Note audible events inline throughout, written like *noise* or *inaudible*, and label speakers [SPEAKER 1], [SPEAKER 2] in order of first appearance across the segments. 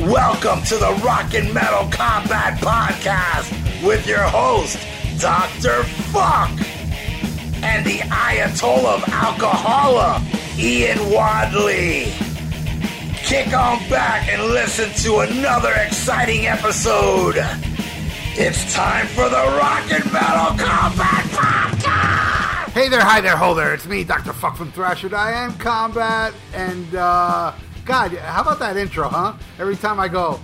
[SPEAKER 1] Welcome to the Rock and Metal Combat Podcast with your host, Dr. Fuck, and the Ayatollah of Alcohola, Ian Wadley. Kick on back and listen to another exciting episode. It's time for the Rock and Metal Combat Podcast!
[SPEAKER 2] Hey there, hi there, ho there. It's me, Dr. Fuck from Thrasher. I am Combat, and uh, God, how about that intro, huh? Every time I go,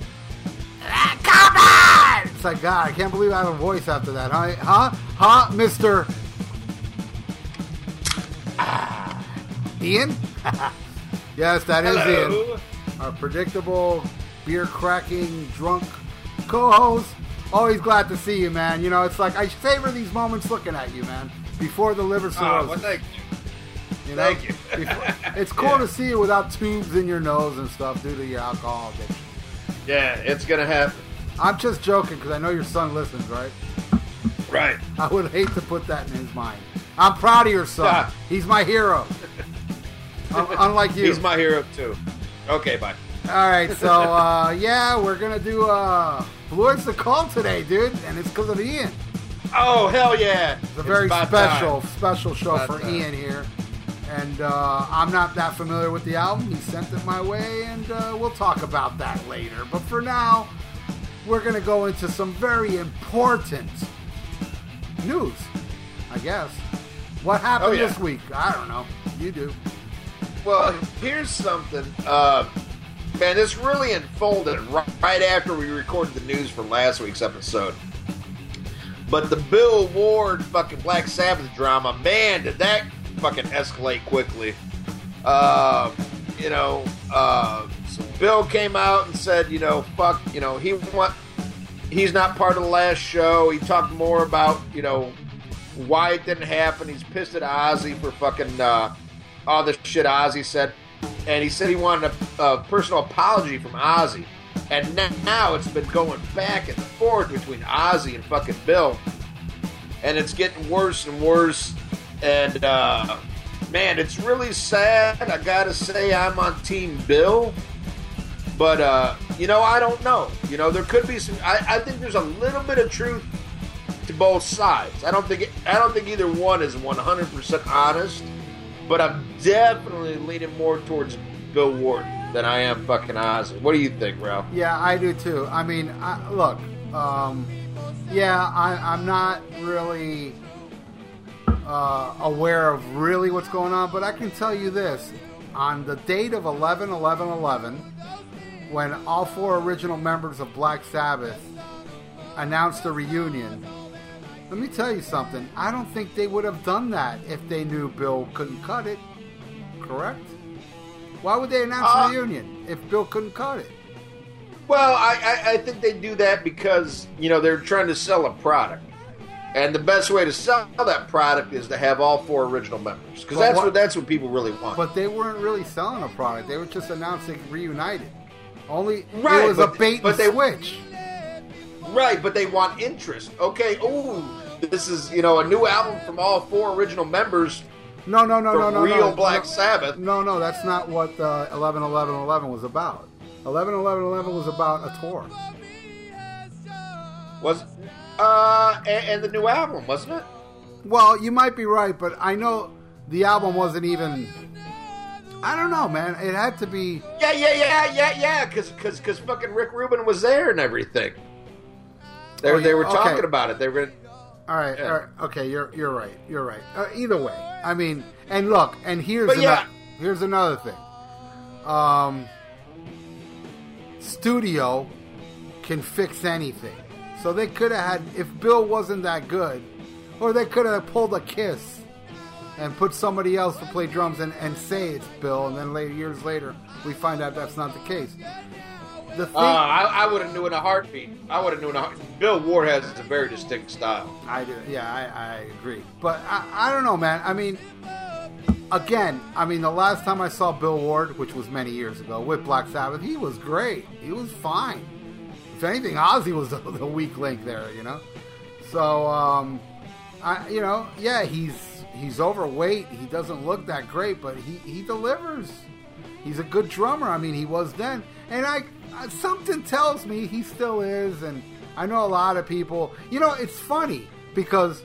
[SPEAKER 2] "Ah, Combat! It's like, God, I can't believe I have a voice after that, huh? Huh? Huh, Mr. Ah, Ian? *laughs* yes, that is
[SPEAKER 3] Hello.
[SPEAKER 2] Ian. Our predictable, beer cracking, drunk co host. Always glad to see you, man. You know, it's like I savor these moments looking at you, man. Before the liver
[SPEAKER 3] Oh,
[SPEAKER 2] cirrhosis.
[SPEAKER 3] well, thank you.
[SPEAKER 2] You know?
[SPEAKER 3] Thank you. *laughs*
[SPEAKER 2] It's cool to see you without tubes in your nose and stuff due to your alcohol addiction.
[SPEAKER 3] Yeah, it's gonna happen.
[SPEAKER 2] I'm just joking because I know your son listens, right?
[SPEAKER 3] Right. *laughs*
[SPEAKER 2] I would hate to put that in his mind. I'm proud of your son.
[SPEAKER 3] Yeah.
[SPEAKER 2] He's my hero. *laughs* Unlike you.
[SPEAKER 3] He's my hero too. Okay, bye.
[SPEAKER 2] All right, so uh, yeah, we're gonna do uh, Blue Oyster Cult today, dude, and it's because of Ian.
[SPEAKER 3] Oh hell yeah!
[SPEAKER 2] It's a very special,
[SPEAKER 3] time.
[SPEAKER 2] special show
[SPEAKER 3] About
[SPEAKER 2] for
[SPEAKER 3] time.
[SPEAKER 2] Ian here. And uh, I'm not that familiar with the album. He sent it my way, and uh, we'll talk about that later. But for now, we're going to go into some very important news, I guess. What happened
[SPEAKER 3] Oh, yeah.
[SPEAKER 2] this week? I don't know. You do.
[SPEAKER 3] Well, here's something. Uh, man, this really unfolded right, after we recorded the news for last week's episode. But the Bill Ward fucking Black Sabbath drama, man, did that fucking escalate quickly. Uh, you know, uh, so Bill came out and said, you know, fuck, you know, he want, he's not part of the last show. He talked more about, you know, why it didn't happen. He's pissed at Ozzy for fucking uh, all the shit Ozzy said, and he said he wanted a, a personal apology from Ozzy. And now, now it's been going back and forth between Ozzy and fucking Bill, and it's getting worse and worse. And uh, man, it's really sad. I gotta say, I'm on Team Bill. But uh, you know, I don't know. You know, there could be some. I, I think there's a little bit of truth to both sides. I don't think I don't think either one is 100% honest, but I'm definitely leaning more towards Bill Ward than I am fucking Ozzy. What do you think, Ralph?
[SPEAKER 2] Yeah, I do too. I mean, I, look, um, yeah, I, I'm not really uh, aware of really what's going on, but I can tell you this. On the date of 11 11 11, when all four original members of Black Sabbath announced a reunion, let me tell you something. I don't think they would have done that if they knew Bill couldn't cut it. Correct? Why would they announce
[SPEAKER 3] Uh,
[SPEAKER 2] a reunion if Bill couldn't cut it?
[SPEAKER 3] Well, I, I, I think they do that because you know they're trying to sell a product, and the best way to sell that product is to have all four original members because that's
[SPEAKER 2] what-
[SPEAKER 3] what that's what people really want.
[SPEAKER 2] But they weren't really selling a product. They were just announcing reunited. Only
[SPEAKER 3] Right,
[SPEAKER 2] it was a bait
[SPEAKER 3] but
[SPEAKER 2] and
[SPEAKER 3] they-
[SPEAKER 2] switch.
[SPEAKER 3] Right, but they want interest. Okay, ooh, this is you know a new album from all four original members
[SPEAKER 2] No, no, no, no, no,
[SPEAKER 3] real
[SPEAKER 2] no,
[SPEAKER 3] Black
[SPEAKER 2] no,
[SPEAKER 3] Sabbath.
[SPEAKER 2] No, no, that's not what uh, 11 11 11 was about. 11 11 11 was about a tour.
[SPEAKER 3] Was uh and, and the new album wasn't it?
[SPEAKER 2] Well, you might be right, but I know the album wasn't even. I don't know, man. It had to be.
[SPEAKER 3] Yeah, yeah, yeah, yeah, yeah. Because because because fucking Rick Rubin was there and everything. They
[SPEAKER 2] Oh,
[SPEAKER 3] they were talking
[SPEAKER 2] okay.
[SPEAKER 3] about it. They were.
[SPEAKER 2] All right,
[SPEAKER 3] Yeah.
[SPEAKER 2] all right, okay. You're you're right. You're right. Uh, either way, I mean, and look, and here's
[SPEAKER 3] But
[SPEAKER 2] ano-
[SPEAKER 3] yeah.
[SPEAKER 2] here's another thing. Um, studio can fix anything, so they could have had if Bill wasn't that good, or they could have pulled a kiss and put somebody else to play drums and, and say it's Bill, and then later years later we find out that's not the case. The thing,
[SPEAKER 3] Uh, I, I would have knew in a heartbeat. I would have knew in a heartbeat. Bill Ward has a very distinct style.
[SPEAKER 2] I do. Yeah, I, I agree. But I, I don't know, man. I mean, again, I mean, the last time I saw Bill Ward, which was many years ago, with Black Sabbath, he was great. He was fine. If anything, Ozzy was *laughs* the, the weak link there, you know. So, um, I, you know, yeah, he's he's overweight. He doesn't look that great, but he he delivers. he's a good drummer. I mean, he was then, and I something tells me he still is. And I know a lot of people. You know, it's funny because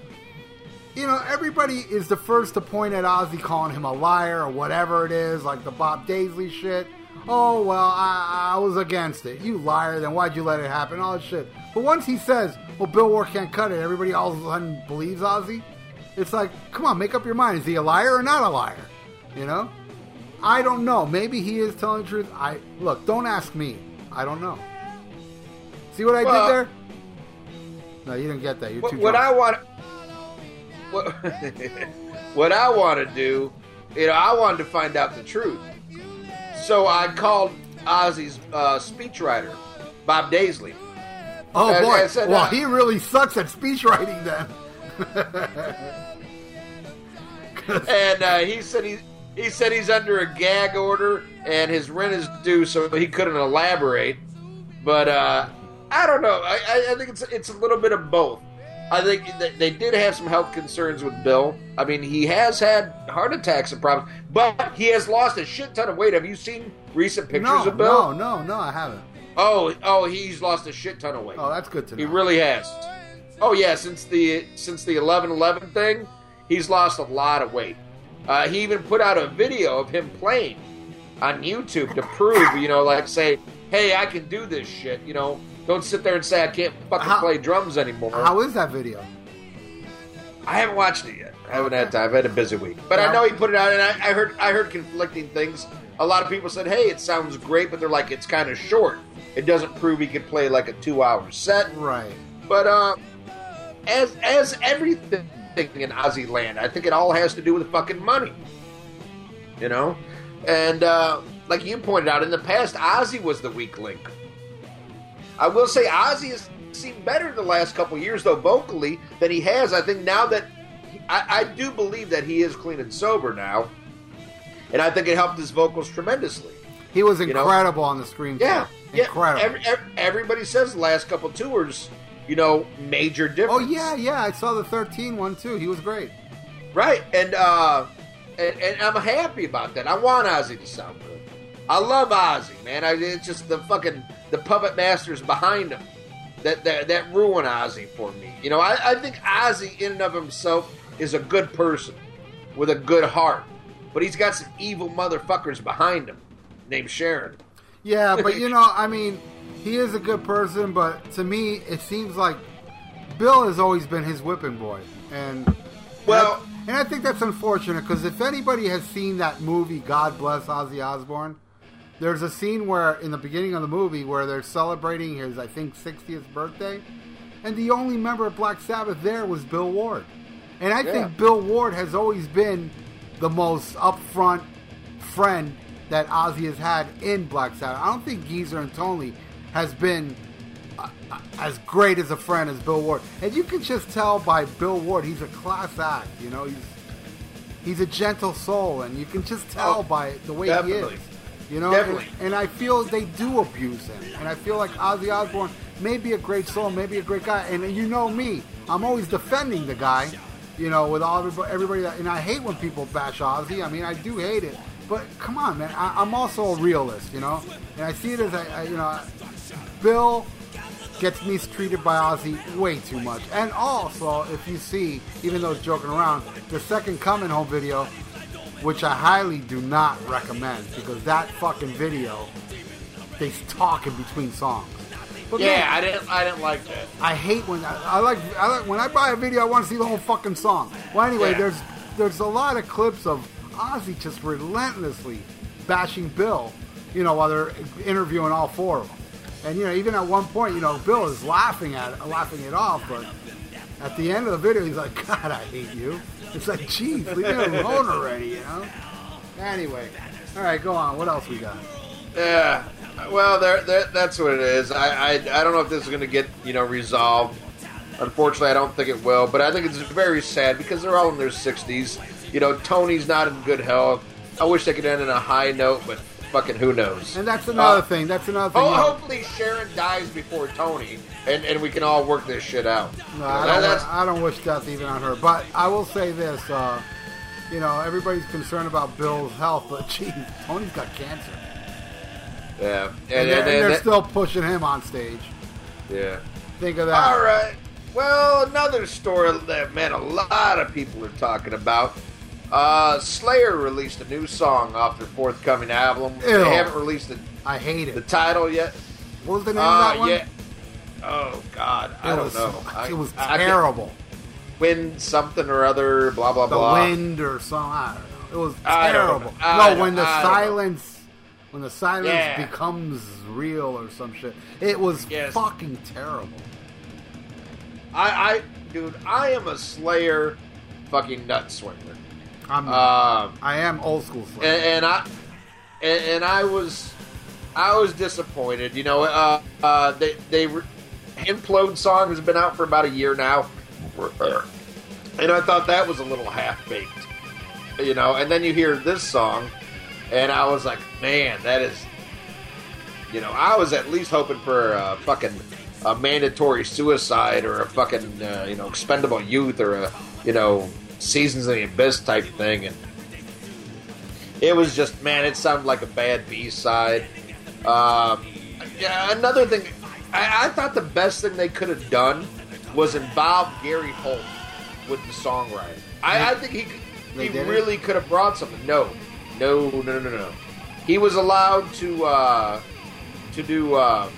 [SPEAKER 2] you know everybody is the first to point at Ozzy calling him a liar or whatever it is, like the Bob Daisley shit. Oh well, I, I was against it. You liar! Then why'd you let it happen? All that shit. But once he says, "Well, Bill Ward can't cut it," everybody all of a sudden believes Ozzy. It's like, come on, make up your mind. Is he a liar or not a liar? You know? I don't know. Maybe he is telling the truth. I look. Don't ask me. I don't know. See what I
[SPEAKER 3] Well-
[SPEAKER 2] did there? No, you didn't get that. You're
[SPEAKER 3] What,
[SPEAKER 2] too
[SPEAKER 3] what. I want, what, *laughs* what I want to do, you know, I wanted to find out the truth. So I called Ozzy's uh, speechwriter, Bob Daisley.
[SPEAKER 2] oh
[SPEAKER 3] I-
[SPEAKER 2] boy.
[SPEAKER 3] I said,
[SPEAKER 2] well,
[SPEAKER 3] uh,
[SPEAKER 2] he really sucks at speechwriting then. *laughs*
[SPEAKER 3] and uh, he said he he said he's under a gag order and his rent is due, so he couldn't elaborate. But uh, I don't know. I, I, I think it's it's a little bit of both. I think they did have some health concerns with Bill. I mean, he has had heart attacks and problems, but he has lost a shit ton of weight. Have you seen recent pictures
[SPEAKER 2] no,
[SPEAKER 3] of Bill?
[SPEAKER 2] no, no, no, I haven't.
[SPEAKER 3] Oh, oh, he's lost a shit ton of weight.
[SPEAKER 2] Oh, that's good to know.
[SPEAKER 3] He really has. Oh yeah, since the since the eleven eleven thing, he's lost a lot of weight. Uh, he even put out a video of him playing on YouTube to prove, you know, like say, hey, I can do this shit. You know, don't sit there and say I can't fucking
[SPEAKER 2] How-
[SPEAKER 3] play drums anymore.
[SPEAKER 2] How is that video?
[SPEAKER 3] I haven't watched it yet. I haven't had time. I've had a busy week, but I know he put it out, and I, I heard I heard conflicting things. A lot of people said, "Hey, it sounds great," but they're like, "It's kind of short. It doesn't prove he could play like a two-hour set."
[SPEAKER 2] Right.
[SPEAKER 3] But uh, as as everything in Ozzy land, I think it all has to do with fucking money. You know, and uh, like you pointed out in the past, Ozzy was the weak link. I will say Ozzy has seemed better the last couple years, though vocally than he has. I think now that I, I do believe that he is clean and sober now, and I think it helped his vocals tremendously.
[SPEAKER 2] He was
[SPEAKER 3] know?
[SPEAKER 2] incredible on the screen.
[SPEAKER 3] Yeah,
[SPEAKER 2] too.
[SPEAKER 3] yeah.
[SPEAKER 2] incredible.
[SPEAKER 3] Every, every, everybody says the last couple tours, you know, major difference.
[SPEAKER 2] oh yeah, yeah. I saw the 13 one too. He was great.
[SPEAKER 3] right. And uh, and, and I'm happy about that. I want Ozzy to sound good. I love Ozzy, man. I, it's just the fucking the puppet masters behind him that that, that ruin Ozzy for me. You know, I, I think Ozzy in and of himself is a good person with a good heart, but he's got some evil motherfuckers behind him named Sharon.
[SPEAKER 2] Yeah, but you *laughs* know, I mean, he is a good person, but to me, it seems like Bill has always been his whipping boy, and
[SPEAKER 3] Well-
[SPEAKER 2] and I think that's unfortunate because if anybody has seen that movie, God Bless Ozzy Osbourne, there's a scene where in the beginning of the movie where they're celebrating his, I think, 60th birthday, and the only member of Black Sabbath there was Bill Ward, and I
[SPEAKER 3] Yeah.
[SPEAKER 2] think Bill Ward has always been the most upfront friend that Ozzy has had in Black Sabbath. I don't think Geezer and Tony has been uh, uh, as great as a friend as Bill Ward, and you can just tell by Bill Ward he's a class act. You know, he's he's a gentle soul, and you can just tell
[SPEAKER 3] Oh,
[SPEAKER 2] by the way
[SPEAKER 3] definitely.
[SPEAKER 2] he is. You know,
[SPEAKER 3] Definitely.
[SPEAKER 2] And, and I feel they do abuse him, and I feel like Ozzy Osbourne may be a great soul, maybe a great guy, and you know me, I'm always defending the guy. You know, with all everybody, everybody that, and I hate when people bash Ozzy. I mean, I do hate it, but come on, man, I, I'm also a realist. You know, and I see it as a, a you know, Bill gets mistreated by Ozzy way too much. And also, if you see, even though it's joking around, the second coming home video, which I highly do not recommend because that fucking video, they talk in between songs. But
[SPEAKER 3] Yeah,
[SPEAKER 2] man,
[SPEAKER 3] I didn't I didn't like that.
[SPEAKER 2] I hate when I, I like I like when I buy a video, I want to see the whole fucking song. Well, anyway,
[SPEAKER 3] Yeah.
[SPEAKER 2] there's there's a lot of clips of Ozzy just relentlessly bashing Bill, you know, while they're interviewing all four of them. And you know, even at one point, you know, Bill is laughing at it, laughing it off, but at the end of the video, he's like, "God, I hate you." It's like, "Geez, leave me alone already," you know. Anyway, all right, go on. What else we got?
[SPEAKER 3] Yeah. Well, there, there, that's what it is. I, I, I don't know if this is going to get you know resolved. Unfortunately, I don't think it will. But I think it's very sad because they're all in their 60s. You know, Tony's not in good health. I wish they could end on a high note, but fucking who knows?
[SPEAKER 2] And that's another
[SPEAKER 3] Uh,
[SPEAKER 2] thing. That's another thing.
[SPEAKER 3] Oh, hopefully Sharon dies before Tony, and, and we can all work this shit out.
[SPEAKER 2] No, I don't, I don't wish death even on her. But I will say this: uh, you know, everybody's concerned about Bill's health, but *laughs* geez, Tony's got cancer,
[SPEAKER 3] Yeah, and,
[SPEAKER 2] and, they're, and they're
[SPEAKER 3] and-
[SPEAKER 2] still pushing him on stage.
[SPEAKER 3] yeah.
[SPEAKER 2] Think of that.
[SPEAKER 3] All right. Well, another story that man, a lot of people are talking about. Uh, Slayer released a new song off their forthcoming album.
[SPEAKER 2] Ew.
[SPEAKER 3] They haven't released the,
[SPEAKER 2] I hate it.
[SPEAKER 3] the title yet.
[SPEAKER 2] What was the name
[SPEAKER 3] Uh,
[SPEAKER 2] of that one?
[SPEAKER 3] yeah. Oh God, I
[SPEAKER 2] It
[SPEAKER 3] don't
[SPEAKER 2] was,
[SPEAKER 3] know. *laughs* I-
[SPEAKER 2] it was
[SPEAKER 3] I
[SPEAKER 2] terrible.
[SPEAKER 3] Wind something or other. Blah blah
[SPEAKER 2] the
[SPEAKER 3] blah.
[SPEAKER 2] wind or something. I don't know. It was
[SPEAKER 3] I
[SPEAKER 2] terrible.
[SPEAKER 3] I
[SPEAKER 2] No, when the
[SPEAKER 3] I
[SPEAKER 2] silence, when the silence
[SPEAKER 3] Yeah.
[SPEAKER 2] becomes real or some shit, it was
[SPEAKER 3] Yes.
[SPEAKER 2] fucking terrible.
[SPEAKER 3] I, I, dude, I am a Slayer, fucking nut swinger.
[SPEAKER 2] I'm,
[SPEAKER 3] Um,
[SPEAKER 2] I am old school. Slayer.
[SPEAKER 3] and, and I and, and I was I was disappointed. You know, uh, uh, they they re- implode song has been out for about a year now, and I thought that was a little half baked. You know, and then you hear this song, and I was like, man, that is. You know, I was at least hoping for a fucking a mandatory suicide or a fucking uh, you know expendable youth or a you know seasons of the abyss type thing and it was just man it sounded like a bad b-side. Um, yeah, another thing I, I thought the best thing they could have done was involve gary holt with the songwriting. I, I think he, he really could have brought something no no no no no no. He was allowed to uh, to do uh,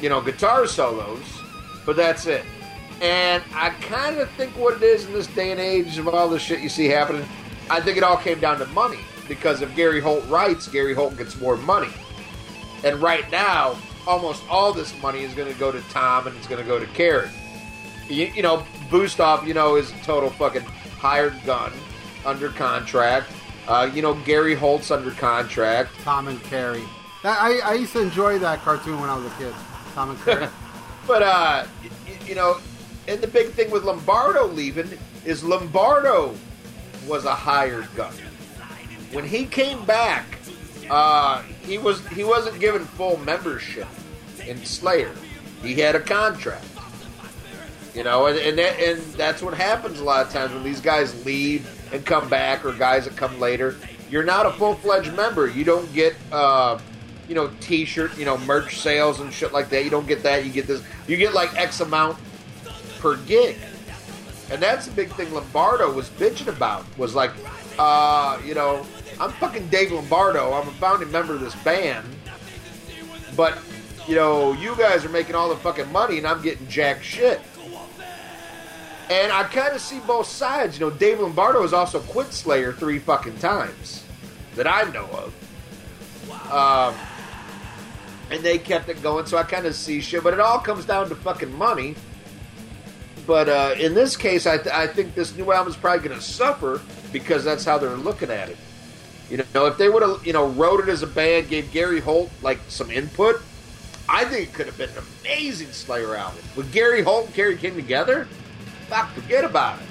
[SPEAKER 3] you know guitar solos but that's it and I kind of think what it is in this day and age of all the shit you see happening, I think it all came down to money. Because if Gary Holt writes, Gary Holt gets more money. And right now, almost all this money is going to go to Tom and it's going to go to Kerry. You, you know, Bostaph, you know, is a total fucking hired gun under contract. Uh, you know, Gary Holt's under contract.
[SPEAKER 2] Tom and Kerry. I, I used to enjoy that cartoon when I was a kid. Tom and Kerry. *laughs*
[SPEAKER 3] But uh, y- y- you know, and the big thing with Lombardo leaving is Lombardo was a hired gun. When he came back, uh, he was he wasn't given full membership in Slayer. He had a contract. You know, and and, that, and that's what happens a lot of times when these guys leave and come back, or guys that come later. You're not a full fledged member. You don't get, uh, you know, T-shirt, you know, merch sales and shit like that. You don't get that. You get this. You get like X amount per gig, and that's the big thing. Lombardo was bitching about was like, uh, you know, I'm fucking Dave Lombardo. I'm a founding member of this band, but you know, you guys are making all the fucking money, and I'm getting jack shit. And I kind of see both sides. You know, Dave Lombardo has also quit Slayer three fucking times that I know of. Um, and they kept it going, so I kind of see shit. But it all comes down to fucking money. But uh, in this case, I, th- I think this new album is probably going to suffer because that's how they're looking at it. You know, if they would have, you know, wrote it as a band, gave Gary Holt like some input, I think it could have been an amazing Slayer album. With Gary Holt and Kerry King together, fuck, forget about it.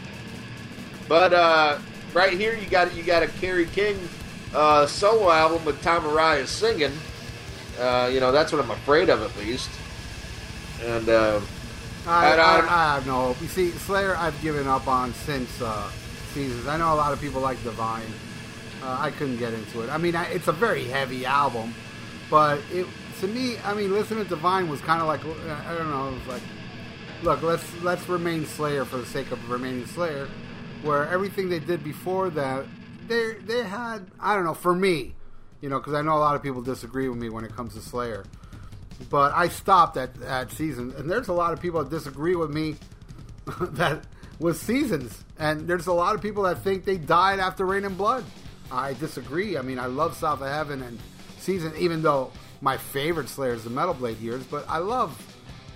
[SPEAKER 3] But uh, right here, you got you got a Kerry King uh, solo album with Tom Araya singing. Uh, you know, that's what I'm afraid of, at least. And uh,
[SPEAKER 2] I, I,
[SPEAKER 3] um,
[SPEAKER 2] I have no hope. You see, Slayer, I've given up on since uh, seasons. I know a lot of people like Divine. Uh, I couldn't get into it. I mean, I, it's a very heavy album, but it to me, I mean, listening to Divine was kind of like I don't know. It was like, look, let's let's remain Slayer for the sake of remaining Slayer. Where everything they did before that, they they had I don't know. For me, you know, because I know a lot of people disagree with me when it comes to Slayer but I stopped at at season, and there's a lot of people that disagree with me *laughs* that with seasons, and there's a lot of people that think they died after Reign in Blood. I disagree. I mean, I love South of Heaven and season, even though my favorite Slayer is the Metal Blade years, but I love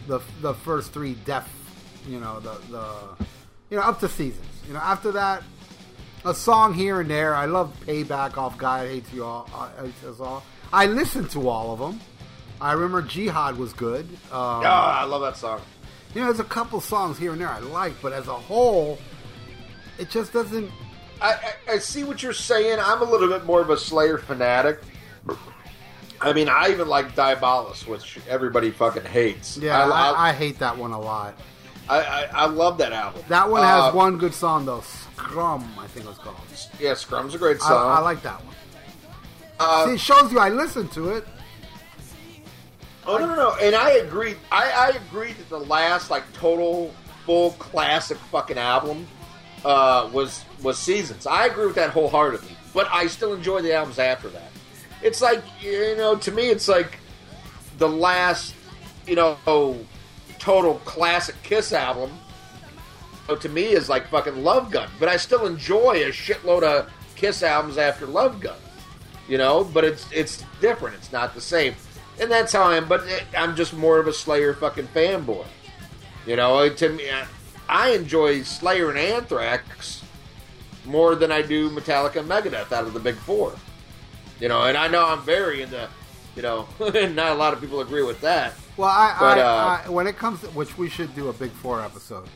[SPEAKER 2] the the first three Death, you know, the the you know up to seasons. You know, after that, a song here and there. I love Payback off God Hates You All. Uh, hates us all. I listen to all of them. I remember Jihad was good. Um,
[SPEAKER 3] oh, I love that song.
[SPEAKER 2] You know, there's a couple songs here and there I like, but as a whole, it just doesn't.
[SPEAKER 3] I, I, I see what you're saying. I'm a little bit more of a Slayer fanatic. I mean, I even like Diabolus, which everybody fucking hates.
[SPEAKER 2] Yeah,
[SPEAKER 3] I,
[SPEAKER 2] I,
[SPEAKER 3] I,
[SPEAKER 2] hate that one a lot.
[SPEAKER 3] I, I, I love that album.
[SPEAKER 2] That one has
[SPEAKER 3] Uh,
[SPEAKER 2] one good song though. Scrum, I think it was called.
[SPEAKER 3] Yeah, Scrum's a great song.
[SPEAKER 2] I like that one.
[SPEAKER 3] Uh,
[SPEAKER 2] See, it shows you I listen to it.
[SPEAKER 3] Oh no, no, no, and I agree. I, I agree that the last like total full classic fucking album uh, was was Seasons. I agree with that wholeheartedly. But I still enjoy the albums after that. It's like you know, to me, it's like the last you know total classic Kiss album. oh, To me, is like fucking Love Gun. But I still enjoy a shitload of Kiss albums after Love Gun. You know, but it's it's different. It's not the same and that's how I am. But I'm just more of a Slayer fucking fanboy. You know, to me, I, enjoy Slayer and Anthrax more than I do Metallica and Megadeth out of the big four. You know, and I know I'm very into, you know, *laughs* not a lot of people agree with that.
[SPEAKER 2] Well, I,
[SPEAKER 3] But,
[SPEAKER 2] I,
[SPEAKER 3] uh,
[SPEAKER 2] I when it comes to which we should do a big four episode.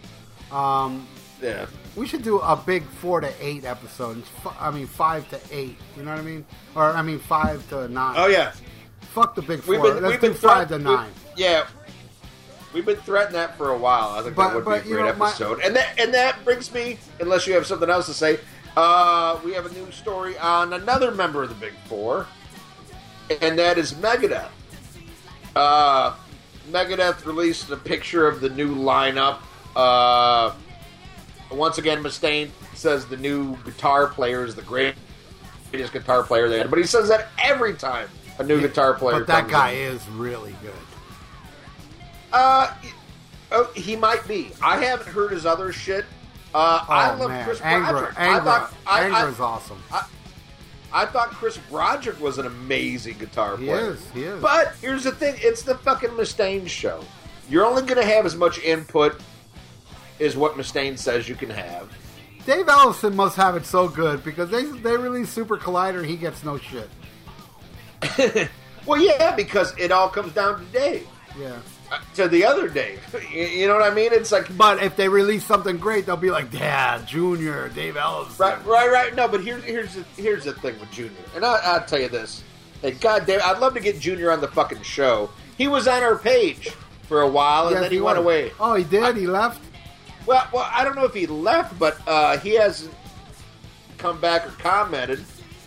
[SPEAKER 2] Um,
[SPEAKER 3] Yeah.
[SPEAKER 2] we should do a big four to eight episodes. I mean, five to eight. You know what I mean? Or I mean, five to nine.
[SPEAKER 3] Oh yeah,
[SPEAKER 2] Fuck the big 4
[SPEAKER 3] we've been
[SPEAKER 2] Let's do five to nine.
[SPEAKER 3] we- yeah, we've been threatening that for a while. I think
[SPEAKER 2] But-
[SPEAKER 3] that would
[SPEAKER 2] but,
[SPEAKER 3] be a great
[SPEAKER 2] know, my-
[SPEAKER 3] episode. and that and that brings me, unless you have something else to say, uh, we have a new story on another member of the Big Four, and that is Megadeth. Uh, Megadeth released a picture of the new lineup. Uh, once again, Mustaine says the new guitar player is the greatest guitar player they had, but he says that every time a new guitar player.
[SPEAKER 2] But that guy
[SPEAKER 3] in.
[SPEAKER 2] is really good.
[SPEAKER 3] Uh, oh, he might be. I haven't heard his other shit. Uh,
[SPEAKER 2] Oh
[SPEAKER 3] I love
[SPEAKER 2] man,
[SPEAKER 3] Chris
[SPEAKER 2] Angra,
[SPEAKER 3] Broderick. I
[SPEAKER 2] Angra,
[SPEAKER 3] thought I, I,
[SPEAKER 2] is awesome.
[SPEAKER 3] I thought Chris Broderick was an amazing guitar
[SPEAKER 2] He
[SPEAKER 3] player.
[SPEAKER 2] is, he is.
[SPEAKER 3] But here's the thing: it's the fucking Mustaine show. You're only going to have as much input as what Mustaine says you can have.
[SPEAKER 2] Dave Ellefson must have it so good because they they release Super Collider he gets no shit. *laughs*
[SPEAKER 3] Well, yeah, because it all comes down to Dave,
[SPEAKER 2] Yeah.
[SPEAKER 3] to the other Dave. *laughs* You- know what I mean? It's like
[SPEAKER 2] But if they release something great, they'll be like, "Yeah, Junior, Dave Ellis."
[SPEAKER 3] Right, right, right. No, but here's here's the, here's the thing with Junior, and I, I'll tell you this. Hey, God damn, I'd love to get Junior on the fucking show. He was on our page for a while, and
[SPEAKER 2] Yes,
[SPEAKER 3] then he, went
[SPEAKER 2] was.
[SPEAKER 3] away.
[SPEAKER 2] Oh, he did. he left.
[SPEAKER 3] Well, well, I don't know if he left, but uh, he hasn't come back or commented.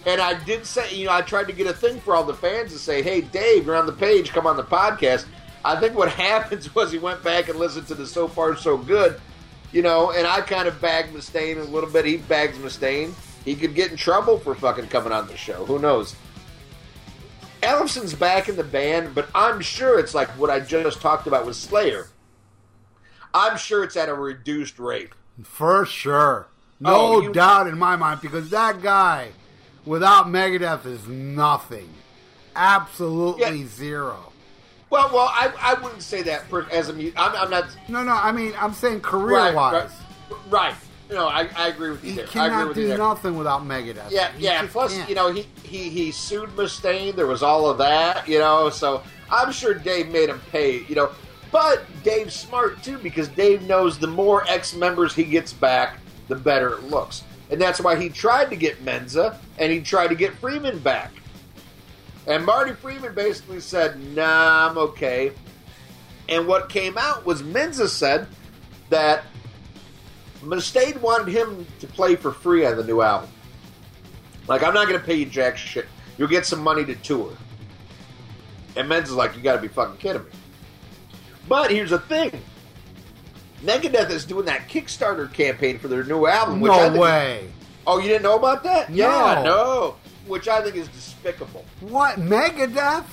[SPEAKER 3] And I did say, you know, I tried to get a thing for all the fans to say, "Hey, Dave, you're on the page. Come on the podcast." I think what *laughs* happens was he went back and listened to the so far so good, you know. And I kind of bagged Mustaine a little bit. He bags Mustaine. He could get in trouble for fucking coming on the show. Who knows? Ellefson's back in the band, but I'm sure it's like what I just talked about with Slayer. I'm sure it's at a reduced rate.
[SPEAKER 2] For sure. No
[SPEAKER 3] Oh,
[SPEAKER 2] doubt in my mind because that guy without Megadeth is nothing. Absolutely
[SPEAKER 3] Yeah.
[SPEAKER 2] zero.
[SPEAKER 3] Well, well, I, I wouldn't say that per, as a I'm, I'm not
[SPEAKER 2] No, no, I mean, I'm saying career
[SPEAKER 3] right,
[SPEAKER 2] wise.
[SPEAKER 3] right, right. No, I, I agree with you
[SPEAKER 2] He
[SPEAKER 3] there. I agree
[SPEAKER 2] cannot
[SPEAKER 3] with
[SPEAKER 2] do nothing without Megadeth.
[SPEAKER 3] Yeah,
[SPEAKER 2] He
[SPEAKER 3] yeah. Plus,
[SPEAKER 2] can't.
[SPEAKER 3] you know, he, he he sued Mustaine. There was all of that, you know. So I'm sure Dave made him pay, you know. But Dave's smart too because Dave knows the more ex members he gets back, the better it looks, and that's why he tried to get Menza and he tried to get Friedman back. And Marty Friedman basically said, "Nah, I'm okay." And what came out was Menza said that Mustaine wanted him to play for free on the new album. Like, I'm not going to pay you jack shit. You'll get some money to tour. And Menza's like, you got to be fucking kidding me. But here's the thing. Megadeth is doing that Kickstarter campaign for their new album. Which I
[SPEAKER 2] no
[SPEAKER 3] think-
[SPEAKER 2] way.
[SPEAKER 3] Oh, you didn't know about that? Yeah,
[SPEAKER 2] No.
[SPEAKER 3] no. Which I think is despicable.
[SPEAKER 2] What Megadeth?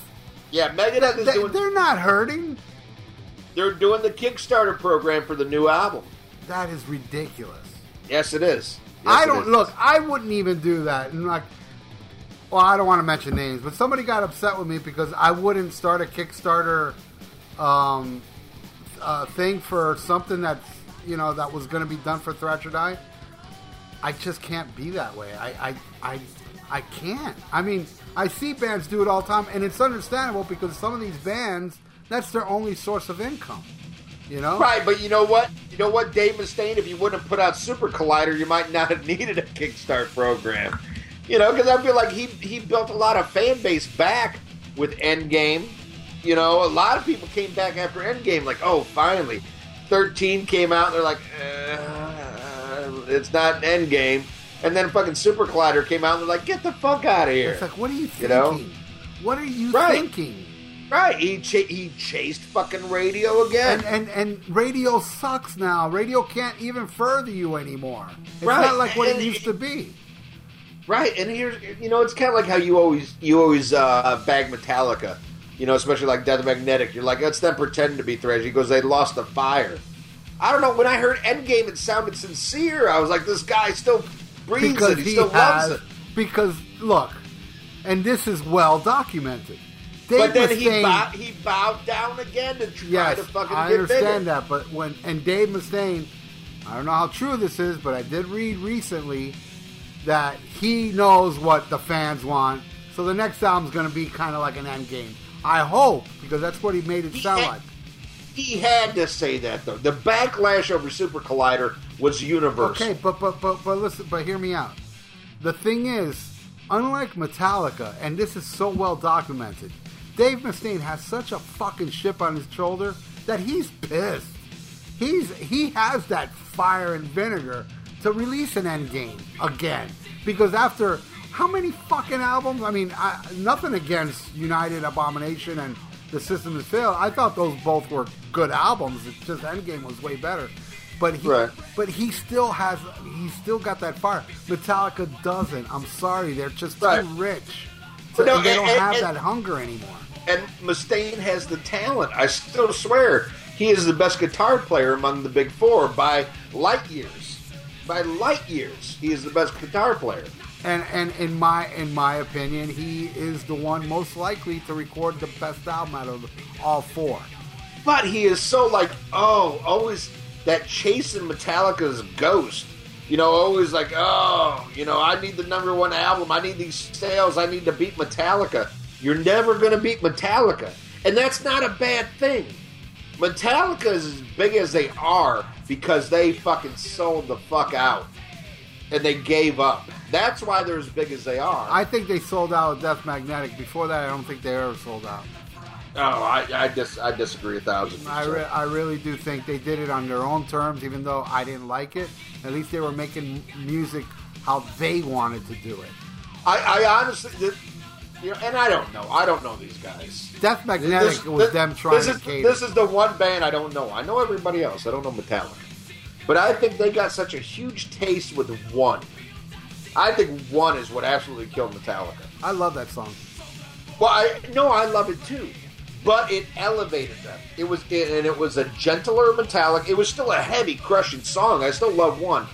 [SPEAKER 3] Yeah, Megadeth is
[SPEAKER 2] They,
[SPEAKER 3] doing.
[SPEAKER 2] they're not hurting.
[SPEAKER 3] They're doing the Kickstarter program for the new album.
[SPEAKER 2] That is ridiculous.
[SPEAKER 3] Yes, it is. Yes,
[SPEAKER 2] I don't
[SPEAKER 3] is.
[SPEAKER 2] look. I wouldn't even do that. And like, well, I don't want to mention names, but somebody got upset with me because I wouldn't start a Kickstarter um, uh, thing for something that's you know that was going to be done for Thrasher Die. I just can't be that way. I, I, I, I can't. I mean, I see bands do it all the time, and it's understandable because some of these bands that's their only source of income. You know,
[SPEAKER 3] Right, but you know what? You know what, Dave Mustaine? If you wouldn't have put out Super Collider, you might not have *laughs* needed a Kickstart program. You know, because I feel like he he built a lot of fan base back with Endgame. You know, a lot of people came back after Endgame, like, oh, finally. 13 came out, and they're like, uh, it's not an Endgame. And then fucking Super Collider came out, and they're like, get the fuck out of here.
[SPEAKER 2] It's like, what are you thinking?
[SPEAKER 3] You know?
[SPEAKER 2] What are you
[SPEAKER 3] Right.
[SPEAKER 2] thinking?
[SPEAKER 3] Right? He cha- he chased fucking radio again.
[SPEAKER 2] And, and and radio sucks now. Radio can't even further you anymore. It's
[SPEAKER 3] Right.
[SPEAKER 2] not like what it used to be.
[SPEAKER 3] Right, and here's you know it's kind of like how you always you always uh, bag Metallica, you know, especially like Death Magnetic. You're like, let's them pretend to be thrash. He goes, they lost the fire. I don't know. When I heard Endgame, it sounded sincere. I was like, this guy still breathes
[SPEAKER 2] because
[SPEAKER 3] it. He,
[SPEAKER 2] he
[SPEAKER 3] still
[SPEAKER 2] has.
[SPEAKER 3] loves it.
[SPEAKER 2] Because look, and this is well documented. Dave
[SPEAKER 3] But then he
[SPEAKER 2] Mustaine-
[SPEAKER 3] bow, he bowed down again to try
[SPEAKER 2] Yes,
[SPEAKER 3] to fucking.
[SPEAKER 2] I
[SPEAKER 3] get
[SPEAKER 2] understand
[SPEAKER 3] bigger.
[SPEAKER 2] that, but when and Dave Mustaine, I don't know how true this is, but I did read recently that he knows what the fans want. So the next album's going to be kind of like an end game. I hope because that's what he made it
[SPEAKER 3] He
[SPEAKER 2] sound
[SPEAKER 3] had-
[SPEAKER 2] like.
[SPEAKER 3] He had to say that though. The backlash over Super Collider was universal.
[SPEAKER 2] Okay, but but but but listen, but hear me out. The thing is, unlike Metallica, and this is so well documented, Dave Mustaine has such a fucking chip on his shoulder that he's pissed. He's he has that fire and vinegar to release an Endgame again because after how many fucking albums? I mean, I, nothing against United Abomination and The System Has Failed. I thought those both were good albums. It's just Endgame was way better. But he,
[SPEAKER 3] Right.
[SPEAKER 2] but he still has, he's still got that fire. Metallica doesn't. I'm sorry, they're just too
[SPEAKER 3] Right.
[SPEAKER 2] rich. To,
[SPEAKER 3] No,
[SPEAKER 2] and they don't
[SPEAKER 3] and-
[SPEAKER 2] have
[SPEAKER 3] and-
[SPEAKER 2] that hunger anymore.
[SPEAKER 3] and Mustaine has the talent. I still swear he is the best guitar player among the big four by light years. By light years, he is the best guitar player.
[SPEAKER 2] And and in my in my opinion, he is the one most likely to record the best album out of all four.
[SPEAKER 3] But he is so like, oh, always that chasing Metallica's ghost. You know, always like, oh, you know, I need the number one album. I need these sales. I need to beat Metallica. You're never to beat Metallica. And that's not a bad thing. Metallica is as big as they are because they fucking sold the fuck out. And they gave up. That's why they're as big as they are.
[SPEAKER 2] I think they sold out with Death Magnetic. Before that, I don't think they ever sold out.
[SPEAKER 3] oh, I, I, dis, I disagree a thousand
[SPEAKER 2] I,
[SPEAKER 3] percent.
[SPEAKER 2] re- I really do think they did it on their own terms, even though I didn't like it. At least they were making music how they wanted to do it.
[SPEAKER 3] I, I honestly, th- you know, and I don't know. I don't know these guys.
[SPEAKER 2] Death Magnetic
[SPEAKER 3] This-
[SPEAKER 2] was
[SPEAKER 3] this-
[SPEAKER 2] them trying
[SPEAKER 3] this
[SPEAKER 2] to
[SPEAKER 3] is,
[SPEAKER 2] cater.
[SPEAKER 3] This is the one band I don't know. I know everybody else. I don't know Metallica, but I think they got such a huge taste with one. I think one is what absolutely killed Metallica.
[SPEAKER 2] I love that song.
[SPEAKER 3] Well, I no, I love it too, but it elevated them. It was, and it was a gentler Metallica. It was still a heavy, crushing song. I still love one,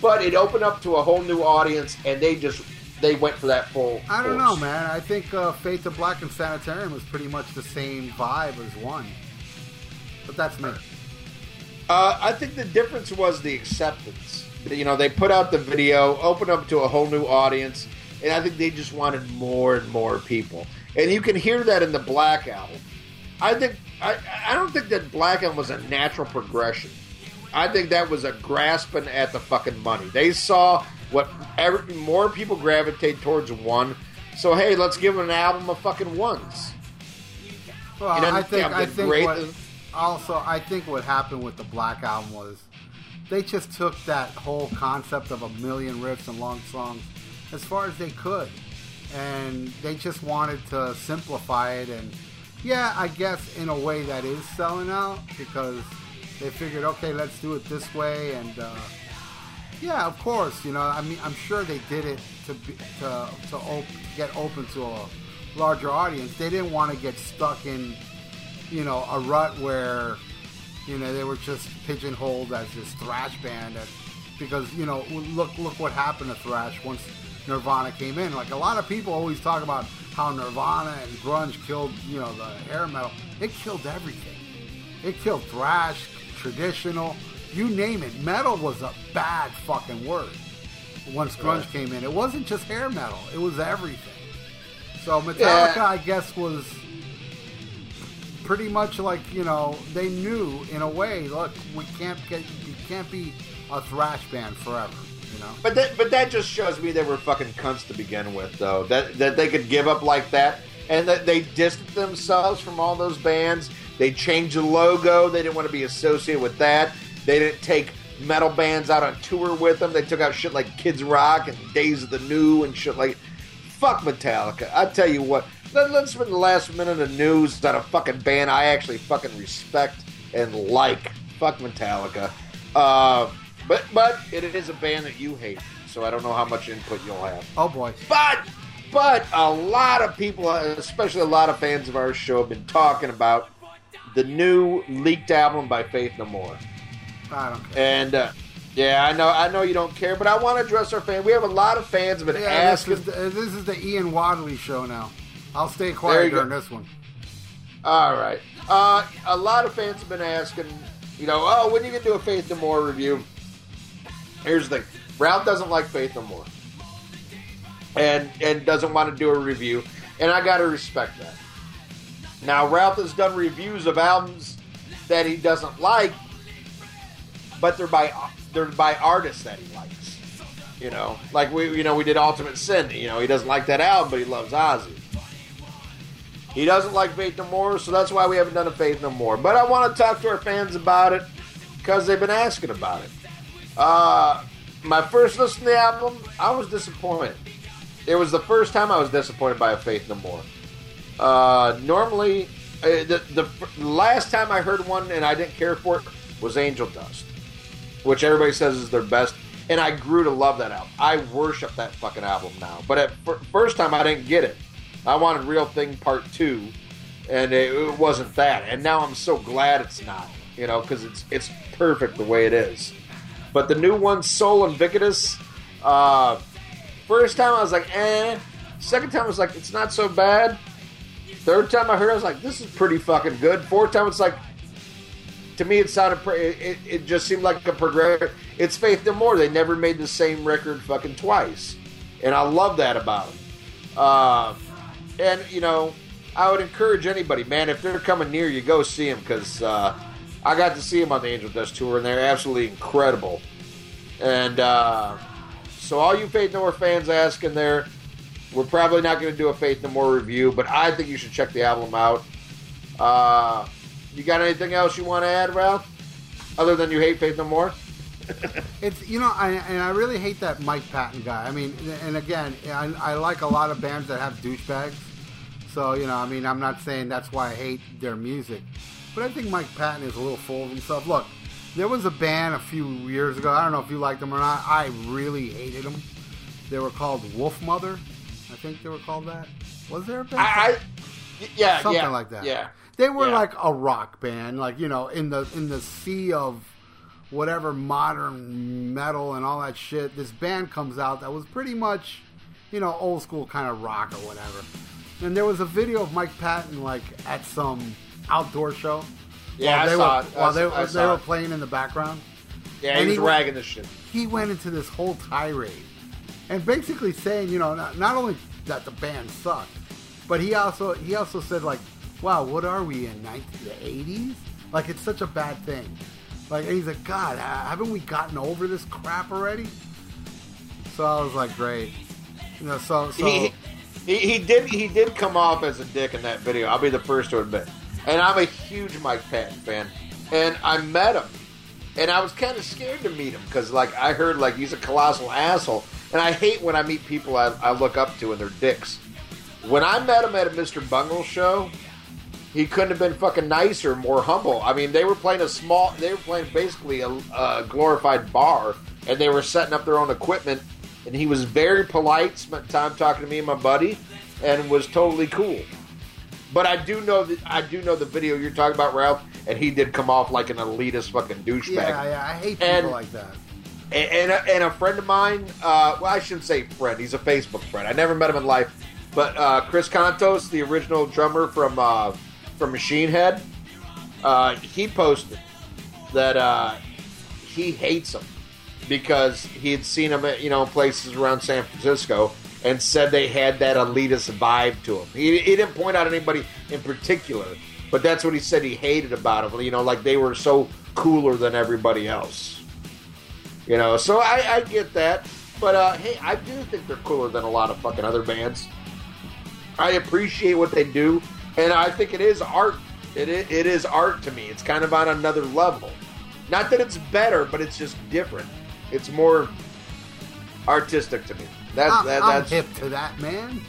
[SPEAKER 3] but it opened up to a whole new audience, and they just they went for that full.
[SPEAKER 2] I don't
[SPEAKER 3] force.
[SPEAKER 2] know, man. I think uh, Fade to Black and Sanitarium was pretty much the same vibe as one. But that's me.
[SPEAKER 3] Uh, I think the difference was the acceptance. You know, they put out the video, opened up to a whole new audience, and I think they just wanted more and more people. And you can hear that in the Black album. I think I, I don't think that Black album was a natural progression. I think that was a grasping at the fucking money. They saw what every, more people gravitate towards one. So hey, let's give them an album of fucking ones.
[SPEAKER 2] Well,
[SPEAKER 3] You know,
[SPEAKER 2] I think I think what, also I think what happened with the Black album was they just took that whole concept of a million riffs and long songs as far as they could, and they just wanted to simplify it. And yeah, I guess in a way that is selling out because they figured, okay, let's do it this way, and uh, yeah, of course, you know, I mean, I'm sure they did it to be, to to, op- get open to a larger audience. They didn't want to get stuck in, you know, a rut where, you know, they were just pigeonholed as this thrash band. That, because you know, look look what happened to thrash once Nirvana came in. Like a lot of people always talk about how Nirvana and grunge killed, you know, the hair metal. It killed everything. It killed thrash, traditional, you name it. Metal was a bad fucking word once grunge
[SPEAKER 3] Right.
[SPEAKER 2] came in. It wasn't just hair metal; it was everything. So Metallica,
[SPEAKER 3] Yeah.
[SPEAKER 2] I guess, was pretty much like you know they knew in a way. Look, we can't get you can't be a thrash band forever. You know.
[SPEAKER 3] But that, but that just shows me they were fucking cunts to begin with, though. That that they could give up like that. and that they distanced themselves from all those bands. They changed the logo. They didn't want to be associated with that. They didn't take metal bands out on tour with them. They took out shit like Kids Rock and Days of the New and shit like. Fuck Metallica. I tell you what. Let, us spend the last minute of news on a fucking band I actually fucking respect and like. Fuck Metallica. Uh, but but it is a band that you hate, so I don't know how much input you'll have.
[SPEAKER 2] Oh boy.
[SPEAKER 3] But but a lot of people, especially a lot of fans of our show, have been talking about the new leaked album by Faith No More.
[SPEAKER 2] I don't care.
[SPEAKER 3] And uh, yeah, I know, I know you don't care, but I want to address our fans. We have a lot of fans have been
[SPEAKER 2] Yeah,
[SPEAKER 3] asking.
[SPEAKER 2] this is, the, this is the Ian Wadley show now. I'll stay quiet
[SPEAKER 3] you go.
[SPEAKER 2] during this one.
[SPEAKER 3] All right, uh, a lot of fans have been asking, you know, oh, when are you gonna do a Faith No More review? Here's the thing: Ralph doesn't like Faith No More, and and doesn't want to do a review, and I gotta respect that. Now, Ralph has done reviews of albums that he doesn't like, but they're by they're by artists that he likes. You know, like we you know we did Ultimate Sin. You know, he doesn't like that album, but he loves Ozzy. He doesn't like Faith No More, so that's why we haven't done a Faith No More. But I want to talk to our fans about it because they've been asking about it. Uh, my first listen to the album, I was disappointed. It was the first time I was disappointed by a Faith No More. Uh, normally, uh, the, the last time I heard one and I didn't care for it was Angel Dust, which everybody says is their best, and I grew to love that album. I worship that fucking album now. But at fir- first time I didn't get it. I wanted Real Thing Part Two, and it, it wasn't that. And now I'm so glad it's not. You know, because it's it's perfect the way it is. But the new one, Sol Invictus, uh, first time I was like, eh. Second time I was like, it's not so bad. Third time I heard, it, I was like, this is pretty fucking good. Fourth time, it's like, to me, it sounded, pre- it, it, it just seemed like a progression. It's Faith No More. They never made the same record fucking twice, and I love that about them. Uh, and you know, I would encourage anybody, man, if they're coming near you, go see them because uh, I got to see them on the Angel Dust tour, and they're absolutely incredible. And uh, so, all you Faith No More fans asking there, we're probably not going to do a Faith No More review, but I think you should check the album out. Uh, you got anything else you want to add, Ralph? Other than you hate Faith No More? *laughs*
[SPEAKER 2] It's you know, I, and I really hate that Mike Patton guy. I mean, and again, I, I like a lot of bands that have douchebags. So you know, I mean, I'm not saying that's why I hate their music, but I think Mike Patton is a little full of himself. Look, there was a band a few years ago. I don't know if you liked them or not. I really hated them. They were called Wolfmother. I think they were called that. Was there a band?
[SPEAKER 3] I, I yeah,
[SPEAKER 2] something
[SPEAKER 3] yeah,
[SPEAKER 2] like that.
[SPEAKER 3] Yeah,
[SPEAKER 2] They were
[SPEAKER 3] Yeah.
[SPEAKER 2] like a rock band, like you know, in the in the sea of whatever modern metal and all that shit. This band comes out that was pretty much, you know, old school kind of rock or whatever. And there was a video of Mike Patton like at some outdoor show.
[SPEAKER 3] Yeah, I
[SPEAKER 2] they
[SPEAKER 3] saw
[SPEAKER 2] were,
[SPEAKER 3] it.
[SPEAKER 2] While they,
[SPEAKER 3] I
[SPEAKER 2] they
[SPEAKER 3] saw
[SPEAKER 2] were
[SPEAKER 3] it.
[SPEAKER 2] playing in the background
[SPEAKER 3] yeah.
[SPEAKER 2] and
[SPEAKER 3] He was
[SPEAKER 2] he
[SPEAKER 3] ragging this shit.
[SPEAKER 2] he went into this whole tirade and basically saying, you know, not, not only that the band sucked, but he also he also said like, "Wow, what are we in 19, the 80s? Like it's such a bad thing." Like and he's like, "God, haven't we gotten over this crap already?" So I was like, "Great." You know, so so
[SPEAKER 3] he, he he did he did come off as a dick in that video. I'll be the first to admit. And I'm a huge Mike Patton fan, and I met him, and I was kind of scared to meet him because like I heard like he's a colossal asshole, and I hate when I meet people I, I look up to and they're dicks. When I met him at a Mr. Bungle show, he couldn't have been fucking nicer, more humble. I mean, they were playing a small, they were playing basically a, a glorified bar, and they were setting up their own equipment. And he was very polite, spent time talking to me and my buddy, and was totally cool. But I do know that I do know the video you're talking about, Ralph, and he did come off like an elitist fucking douchebag.
[SPEAKER 2] yeah, yeah, I hate people
[SPEAKER 3] And-
[SPEAKER 2] like that.
[SPEAKER 3] And, and, a, and a friend of mine, uh, well, I shouldn't say friend. He's a Facebook friend. I never met him in life, but uh, Chris Kontos, the original drummer from uh, from Machine Head, uh, he posted that uh, he hates them because he had seen them, at, you know, places around San Francisco, and said they had that elitist vibe to them. He, he didn't point out anybody in particular, but that's what he said he hated about them. You know, like they were so cooler than everybody else. You know, so I, I get that. But uh, hey, I do think they're cooler than a lot of fucking other bands. I appreciate what they do, and I think it is art. It it is art to me. It's kind of on another level. Not that it's better, but it's just different. It's more artistic to me. That's
[SPEAKER 2] I'm,
[SPEAKER 3] that,
[SPEAKER 2] I'm hip to that, man.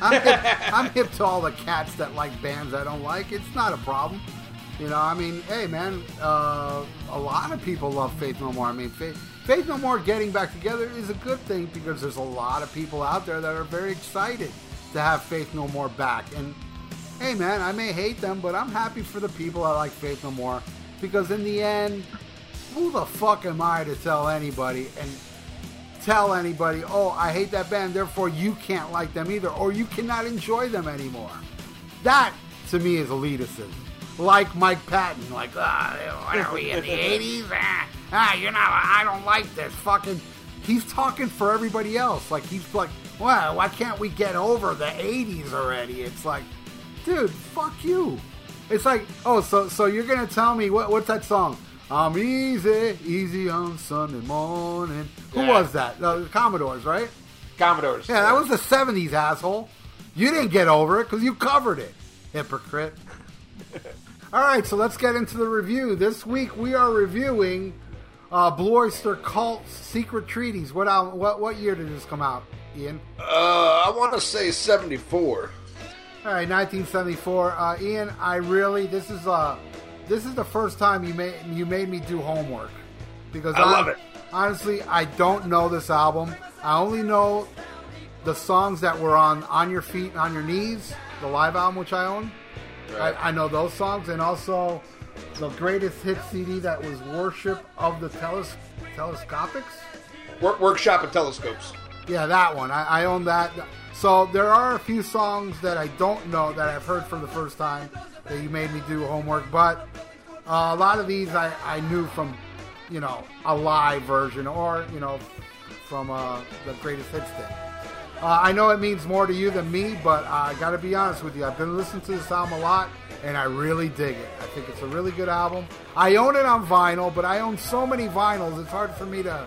[SPEAKER 2] I'm hip, *laughs* I'm hip to all the cats that like bands I don't like. It's not a problem. You know, I mean, hey, man, uh, a lot of people love Faith No More. I mean, Faith, Faith No More getting back together is a good thing because there's a lot of people out there that are very excited to have Faith No More back. And hey, man, I may hate them, but I'm happy for the people that like Faith No More because in the end, who the fuck am I to tell anybody and tell anybody, oh, I hate that band, therefore you can't like them either, or you cannot enjoy them anymore. That, to me, is elitism. Like Mike Patton, like, ah, are we in the 80s? Ah, ah, you're not, I don't like this. Fucking, he's talking for everybody else. Like, he's like, well, why can't we get over the 80s already? It's like, dude, fuck you. It's like, oh, so so you're gonna tell me what what's that song? I'm easy, easy on Sunday morning. Who
[SPEAKER 3] Yeah.
[SPEAKER 2] was that? Uh, the Commodores, right?
[SPEAKER 3] Commodores.
[SPEAKER 2] Yeah, that was the '70s, asshole. You didn't get over it because you covered it, hypocrite. *laughs* All right, so let's get into the review. This week we are reviewing uh, Blue Oyster Cult's Secret Treaties. What al- what what year did this come out, Ian?
[SPEAKER 3] Uh, I want to say seventy-four.
[SPEAKER 2] All right, 1974. Uh, Ian, I really this is uh this is the first time you made you made me do homework because
[SPEAKER 3] I love it.
[SPEAKER 2] Honestly, I don't know this album. I only know the songs that were on On Your Feet and On Your Knees, the live album which I own.
[SPEAKER 3] Right.
[SPEAKER 2] I, I know those songs, and also the greatest hit CD that was Worship of the Teles- Telescopics.
[SPEAKER 3] Work, workshop and telescopes.
[SPEAKER 2] Yeah, that one. I, I own that. So there are a few songs that I don't know that I've heard for the first time that you made me do homework, but uh, a lot of these I, I knew from, you know, a live version or, you know, from uh, the greatest hits thing. Uh, I know it means more to you than me, but I got to be honest with you. I've been listening to this album a lot, and I really dig it. I think it's a really good album. I own it on vinyl, but I own so many vinyls, it's hard for me to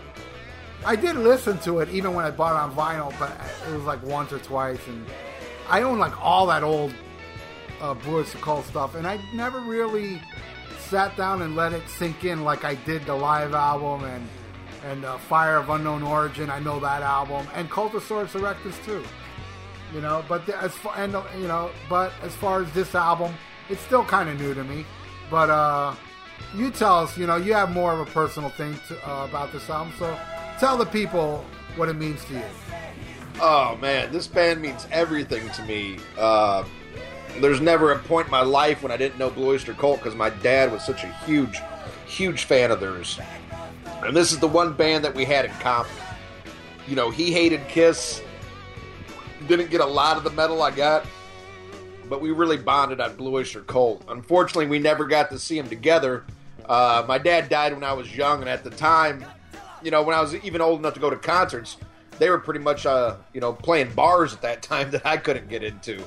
[SPEAKER 2] I did listen to it even when I bought it on vinyl, but it was like once or twice, and I own like all that old uh, Cult stuff, and I never really sat down and let it sink in like I did the live album and and uh, Fire of Unknown Origin. I know that album and Cult of Cultosaurus Erectus too. You know, but the, as far and you know, but as far as this album, it's still kind of new to me. But uh, you tell us, you know, you have more of a personal thing to, uh, about this album, so tell the people what it means to you.
[SPEAKER 3] Oh man, this band means everything to me. Uh, there's never a point in my life when I didn't know Blue Oyster Cult because my dad was such a huge, huge fan of theirs. And this is the one band that we had in common. You know, he hated Kiss. Didn't get a lot of the metal I got, but we really bonded on Blue Oyster Cult. Unfortunately, we never got to see them together. Uh, my dad died when I was young, and at the time, you know, when I was even old enough to go to concerts, they were pretty much, uh, you know, playing bars at that *laughs* time that I couldn't get into.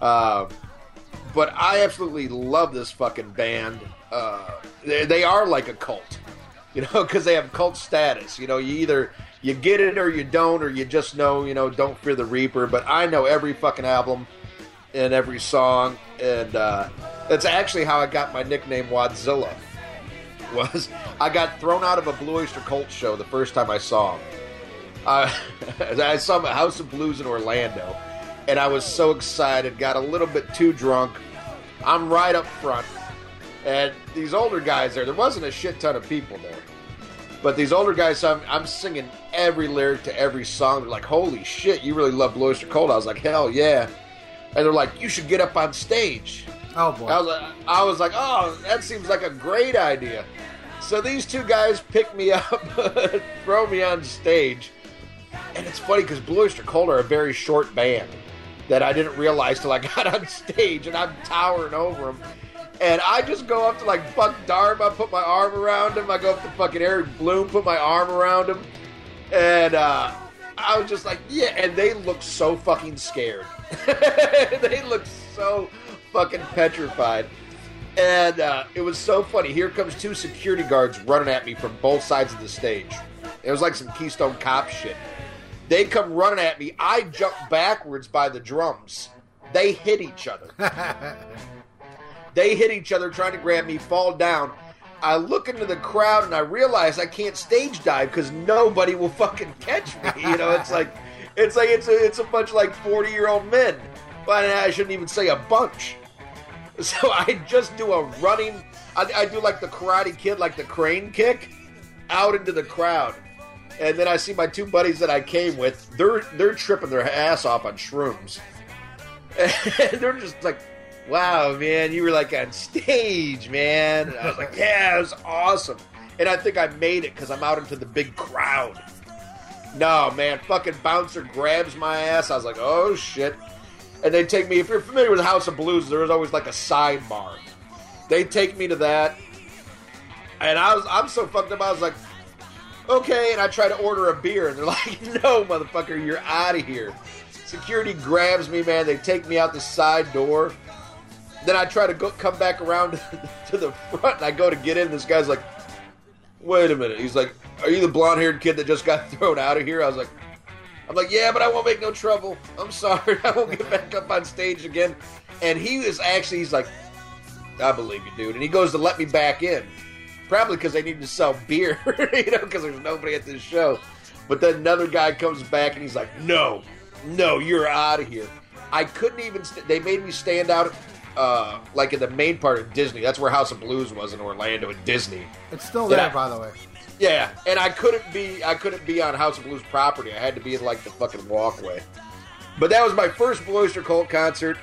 [SPEAKER 3] Uh, but I absolutely love this fucking band. Uh, they, they are like a cult, *laughs* you know, because they have cult status. You know, you either you get it or you don't, or you just know, you know, don't fear the Reaper. But I know every fucking album and every song, and uh, that's actually how I got my nickname Wadzilla. *laughs* Was I got thrown out of a Blue Oyster Cult show the first time I saw him. Uh, *laughs* I saw him at House of Blues in Orlando, and I was so excited. Got a little bit too drunk. I'm right up front, and these older guys there. There wasn't a shit ton of people there, but these older guys. I'm, I'm singing every lyric to every song. They're like, "Holy shit, you really love Blue Oyster Cult?" I was like, "Hell yeah!" And they're like, "You should get up on stage."
[SPEAKER 2] Oh boy.
[SPEAKER 3] I was like, I was like, oh, that seems like a great idea. So these two guys pick me *laughs* up, throw me on stage, and it's funny because Blue Oyster Cult are a very short band that I didn't realize till I *laughs* got on stage, and I'm towering over them. And I just go up to like Buck Dharma, put my arm around him. I go up to fucking Eric Bloom, put my arm around him, and uh, I was just like, yeah. And they look so fucking scared. *laughs* they look so fucking petrified. And uh, it was so funny. Here comes two security guards running at me from both sides of the stage. It was like some Keystone Cop shit. They come running at me. I jump backwards by the drums. They hit each other. *laughs* they hit each other trying to grab me, fall down. I look into the crowd and I realize I can't stage dive because nobody will fucking catch me. You know, it's like it's like it's a it's a bunch of like forty year old men. But I shouldn't even say a bunch. *laughs* So I just do a running. I, I do like the Karate Kid, like the crane kick, out into the crowd, and then I see my two buddies that I came with. They're they're tripping their ass off on shrooms, and *laughs* they're just like, "Wow, man, you were like on stage, man." And I was like, "Yeah, it was awesome." And I think I made it because I'm out into the big crowd. No, man, fucking bouncer grabs my ass. I was like, "Oh shit." and they take me. If you're familiar with House of Blues, there was always like a sidebar. They take me to that, and I was I'm so fucked up. I was like, okay, and I try to order a beer, and they're *laughs* like, no, motherfucker, you're out of here. Security grabs me, man. They take me out the side door. Then I try to go come back around *laughs* to the front, and I go to get in. This guy's like, wait a minute. He's like, are you the blonde haired kid that just got *laughs* thrown out of here? I was like, I'm like, yeah, but I won't make no trouble. I'm sorry. I won't get back up on stage again. And he was actually, he's like, I believe you, dude. And he goes to let me back in. Probably because they needed to sell beer, *laughs* you know, because there's nobody at this show. But then another guy comes back and he's like, no, no, you're out of here. I couldn't even, st- they made me stand out, uh, like in the main part of Disney. That's where House of Blues was in Orlando at Disney.
[SPEAKER 2] It's still there,
[SPEAKER 3] Yeah.
[SPEAKER 2] by the way.
[SPEAKER 3] Yeah, and I couldn't be I couldn't be on House of Blues property. I had to be in like the fucking walkway. But that was my first Blue Oyster Cult concert,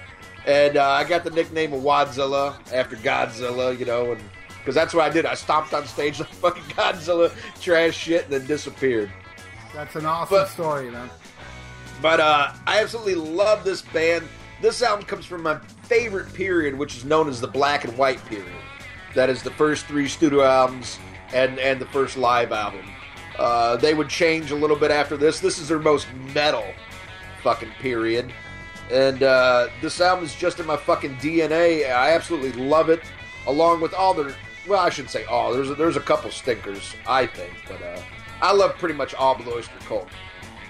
[SPEAKER 3] and uh, I got the nickname of Wadzilla after Godzilla, you know, and because that's what I did. I stomped on stage like *laughs* fucking Godzilla, trash shit, and then disappeared.
[SPEAKER 2] That's an awesome
[SPEAKER 3] But-
[SPEAKER 2] story, man.
[SPEAKER 3] But uh, I absolutely love this band. This album comes from my favorite period, which is known as the Black and White period. That is the first three studio albums and and the first live album. Uh, they would change a little bit after this. This is their most metal fucking period. And uh, this album is just in my fucking DNA. I absolutely love it, along with all their. Well, I should say all. There's a, there's a couple stinkers, I think, but uh, I love pretty much all Blue Oyster Cult.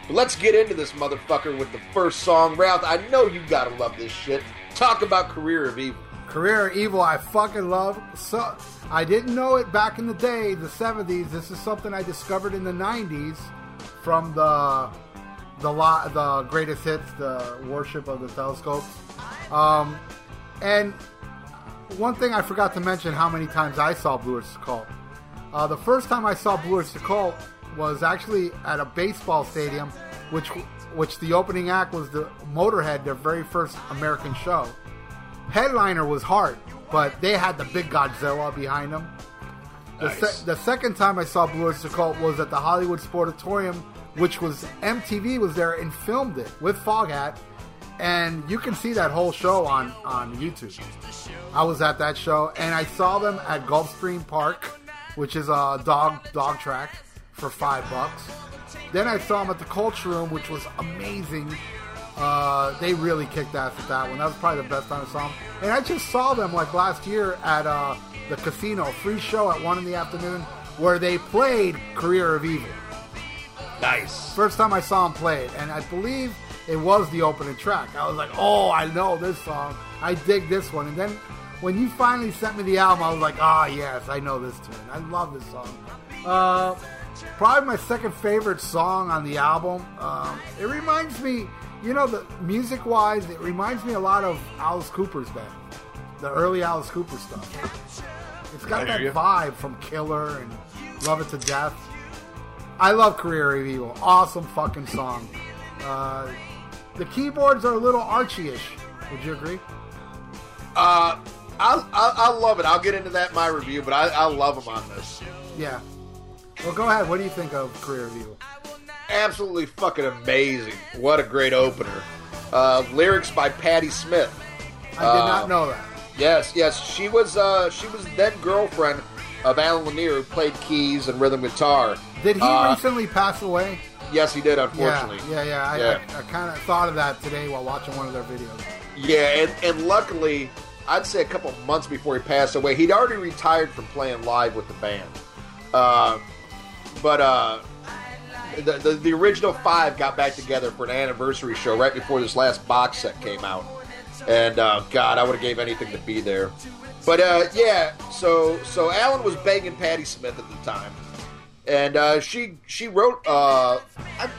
[SPEAKER 3] But let's get into this motherfucker with the first song. Ralph, I know you gotta love this shit. Talk about Career of Evil.
[SPEAKER 2] Career of Evil, I fucking love. So I didn't know it back in the day, the '70s. This is something I discovered in the '90s from the the lot, the greatest hits, the worship of the telescopes. Um, and one thing I forgot to mention: how many times I saw Blue Oyster Cult. Uh, the first time I saw Blue Oyster Cult was actually at a baseball stadium, which which the opening act was the Motorhead, their very first American show. Headliner was Heart, but they had the big Godzilla behind them. The,
[SPEAKER 3] Nice.
[SPEAKER 2] se- the second time I saw Blue Oyster Cult was at the Hollywood Sportatorium, which was MTV was there and filmed it with Foghat, and you can see that whole show on on YouTube. I was at that show, and I saw them at Gulfstream Park, which is a dog dog track, for five bucks. Then I saw them at the Culture Room, which was amazing. Uh, they really kicked ass at that one. That was probably the best time I saw them. And I just saw them like last year at uh, the casino, free show at one in the afternoon, where they played Career of Evil.
[SPEAKER 3] Nice.
[SPEAKER 2] First time I saw them play it, and I believe it was the opening track. I was like, oh, I know this song. I dig this one. And then when you finally sent me the album, I was like, ah, yes, I know this tune. I love this song. Uh, probably my second favorite song on the album. Um, it reminds me, you know, the music wise, it reminds me a lot of Alice Cooper's band, the early Alice Cooper stuff. It's got that
[SPEAKER 3] you.
[SPEAKER 2] vibe from Killer and Love It to Death. I love Career of Evil. Awesome fucking song. Uh, the keyboards are a little Archie-ish. Would you agree?
[SPEAKER 3] Uh, I, I I love it. I'll get into that in my review, but I, I love them on this.
[SPEAKER 2] Yeah. Well, go ahead. What do you think of Career of Evil?
[SPEAKER 3] Absolutely fucking amazing. What a great opener. Uh, lyrics by Patti Smith.
[SPEAKER 2] I did
[SPEAKER 3] Uh,
[SPEAKER 2] not know that.
[SPEAKER 3] Yes, yes, she was uh, she was then girlfriend of Allen Lanier, who played keys and rhythm guitar.
[SPEAKER 2] Did he
[SPEAKER 3] Uh,
[SPEAKER 2] recently pass away?
[SPEAKER 3] Yes, he did. Unfortunately,
[SPEAKER 2] yeah, yeah. I,
[SPEAKER 3] Yeah.
[SPEAKER 2] I, I kind of thought of that today while watching one of their videos.
[SPEAKER 3] Yeah, and, and luckily, I'd say a couple months before he passed away, he'd already retired from playing live with the band. Uh, but uh, the, the the original five got back together for an anniversary show right before this last box set came out, and uh, God, I would have gave anything to be there. But uh, yeah, so so Alan was banging Patti Smith at the time, and uh, she she wrote uh, I,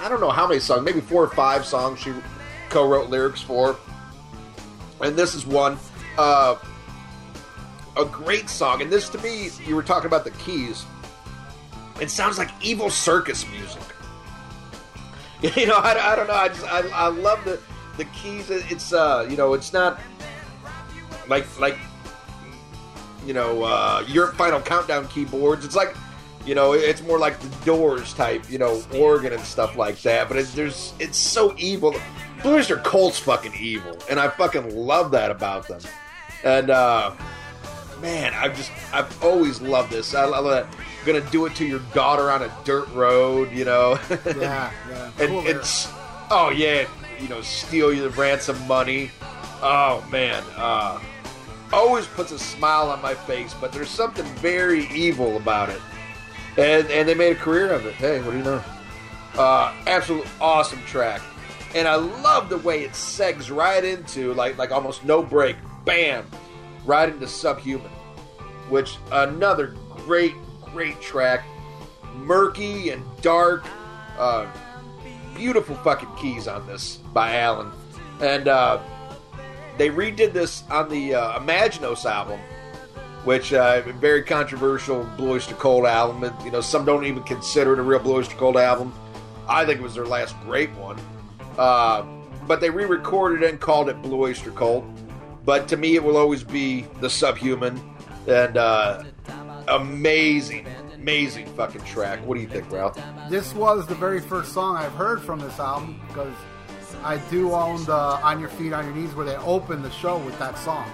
[SPEAKER 3] I don't know how many songs, maybe four or five songs she co-wrote lyrics for, and this is one. Uh, a great song, and this to me, you were talking about the keys. It sounds like evil circus music. *laughs* You know, I, I don't know. I just I, I love the the keys. It's uh, you know, it's not like like you know uh, your final countdown keyboards. It's like you know, it's more like the Doors type, you know, organ and stuff like that. But it's, there's it's so evil. Blue Oyster Cult's fucking evil, and I fucking love that about them. And uh, man, I've just I've always loved this. I love that. Gonna do it to your daughter on a dirt road, you know. *laughs*
[SPEAKER 2] Yeah, yeah.
[SPEAKER 3] and it's oh yeah, you know, steal you the ransom money. Oh man, uh, always puts a smile on my face. But there's something very evil about it, and and they made a career of it. Hey, what do you know? Uh, absolute awesome track, and I love the way it segs right into like like almost no break, bam, right into Subhuman, which another great great track, murky and dark. Uh, beautiful fucking keys on this by Alan, and uh, they redid this on the uh, Imaginos album, which uh, very controversial Blue Oyster Cult album. You know, some don't even consider it a real Blue Oyster Cult album. I think it was their last great one, uh, but they re-recorded it and called it Blue Oyster Cult. But to me, it will always be the Subhuman, and uh, amazing, amazing fucking track. What do you think, Ralph?
[SPEAKER 2] This was the very first song I've heard from this album because I do own the On Your Feet, On Your Knees where they open the show with that song.